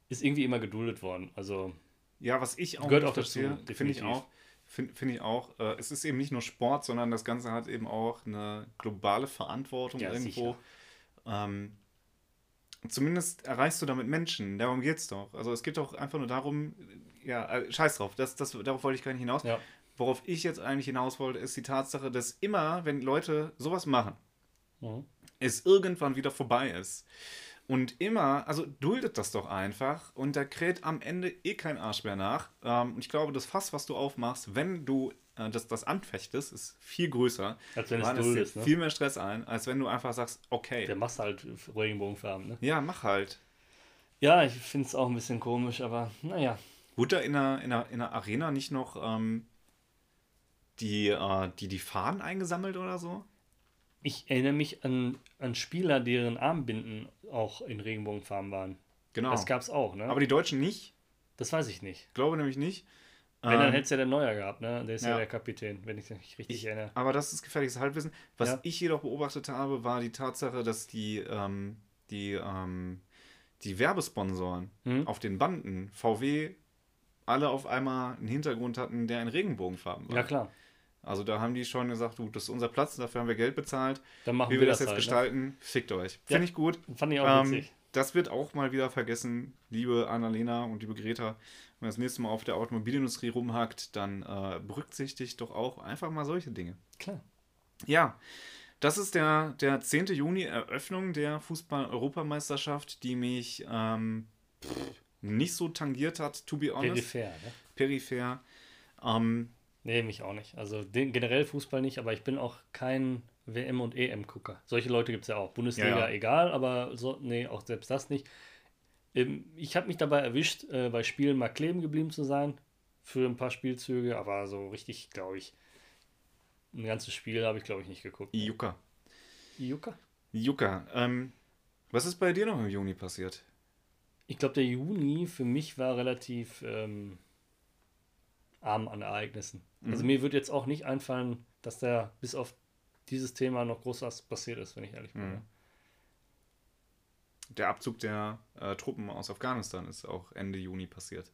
Ist irgendwie immer geduldet worden. Also, Ja, was ich auch Gehört auch dazu, finde ich auch. Finde find ich auch. Äh, es ist eben nicht nur Sport, sondern das Ganze hat eben auch eine globale Verantwortung Ja, irgendwo. Ähm, zumindest erreichst du damit Menschen. Darum geht es doch. Also es geht doch einfach nur darum, ja, äh, scheiß drauf, das, das, darauf wollte ich gar nicht hinaus. ja. Worauf ich jetzt eigentlich hinaus wollte, ist die Tatsache, dass immer, wenn Leute sowas machen, Mhm. es irgendwann wieder vorbei ist. Und immer, also duldet das doch einfach und da kräht am Ende eh kein Arsch mehr nach. Ähm, und ich glaube, das Fass, was du aufmachst, wenn du äh, das, das anfechtest, ist viel größer. Als wenn es ist, ne? viel mehr Stress ein, als wenn du einfach sagst, okay, Der machst halt Regenbogenfarben, ne? ja, mach halt. Ja, ich finde es auch ein bisschen komisch, aber naja. Wurde da in der, in der, in der Arena nicht noch ähm, die, äh, die, die Fahnen eingesammelt oder so? Ich erinnere mich an, an Spieler, deren Armbinden auch in Regenbogenfarben waren. Genau. Das gab es auch, ne? Aber die Deutschen nicht. das weiß ich nicht. Glaube nämlich nicht. Wenn, dann Ähm, hätte es ja der Neuer gehabt, ne? Der ist ja, ja. der Kapitän, wenn ich mich richtig Ich, erinnere. aber das ist gefährliches Halbwissen. Was Ja. ich jedoch beobachtet habe, war die Tatsache, dass die, ähm, die, ähm, die Werbesponsoren Hm? auf den Banden, VW, alle auf einmal einen Hintergrund hatten, der in Regenbogenfarben war. Ja, klar. Also da haben die schon gesagt, du, das ist unser Platz, dafür haben wir Geld bezahlt. Dann machen Wie wir, wir das das jetzt halt, gestalten, fickt euch. Ja. Finde ich gut. Ne? Fand ich auch Ähm, witzig. das wird auch mal wieder vergessen, liebe Annalena und liebe Greta. Wenn das nächste Mal auf der Automobilindustrie rumhackt, dann äh, berücksichtigt doch auch einfach mal solche Dinge. Klar. Ja, das ist der, der 10. Juni, Eröffnung der Fußball-Europameisterschaft, die mich ähm, pff, nicht so tangiert hat, to be honest. Peripher, ne? Peripher. Ähm, Nee, mich auch nicht. Also den, generell Fußball nicht, aber ich bin auch kein WM- und EM-Gucker. Solche Leute gibt es ja auch. Bundesliga Ja, ja. egal, aber so, nee, auch selbst das nicht. Ähm, ich habe mich dabei erwischt, äh, bei Spielen mal kleben geblieben zu sein für ein paar Spielzüge, aber so richtig, glaube ich, ein ganzes Spiel habe ich, glaube ich, nicht geguckt. Juka. Juka? Juka. Ähm, was ist bei dir noch im Juni passiert? Ich glaube, der Juni für mich war relativ ähm, arm an Ereignissen. Also Mhm. mir wird jetzt auch nicht einfallen, dass da bis auf dieses Thema noch groß was passiert ist, wenn ich ehrlich bin. Mhm. Der Abzug der äh, Truppen aus Afghanistan ist auch Ende Juni passiert.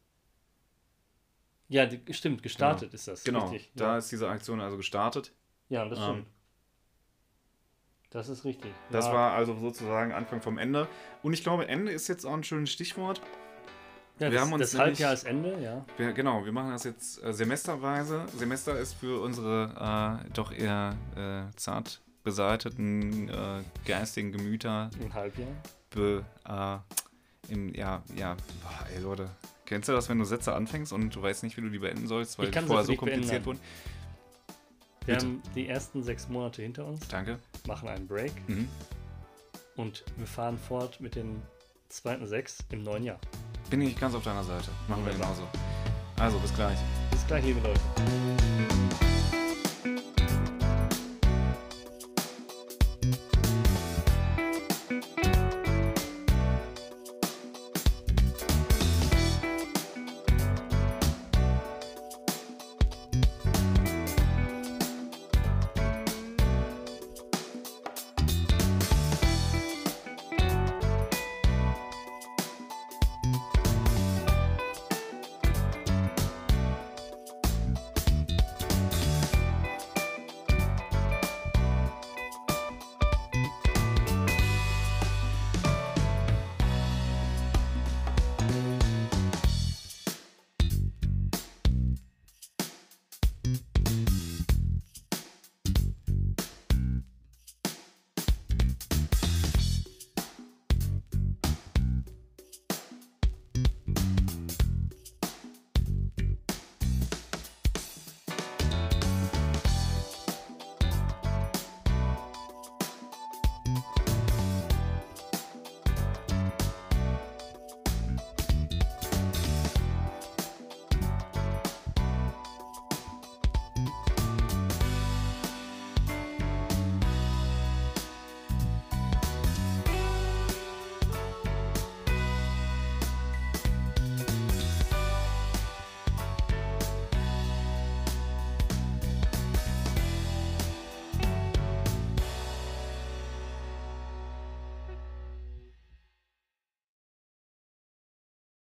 Ja, die, stimmt, gestartet ist das. Genau, Richtig. da ja. ist diese Aktion also gestartet. ja, das ähm, stimmt. Das ist richtig. Das ja. war also sozusagen Anfang vom Ende. Und ich glaube, Ende ist jetzt auch ein schönes Stichwort. ja, wir das, haben uns das nämlich- Halbjahr ist Ende, ja. Wir, genau, wir machen das jetzt äh, semesterweise. Semester ist für unsere äh, doch eher äh, zart beseiteten äh, geistigen Gemüter Ein Halbjahr. be, äh, im, ja, ja, boah, ey Leute, kennst du das, wenn du Sätze anfängst und du weißt nicht, wie du die beenden sollst, weil die vorher so kompliziert beenden. wurden? Wir Bitte. haben die ersten sechs Monate hinter uns, Danke. machen einen Break Mhm. und wir fahren fort mit den zweiten sechs im neuen Jahr. Bin ich ganz auf deiner Seite. Machen wir Wunderbar. genauso. Also, bis gleich. Bis gleich, liebe Leute.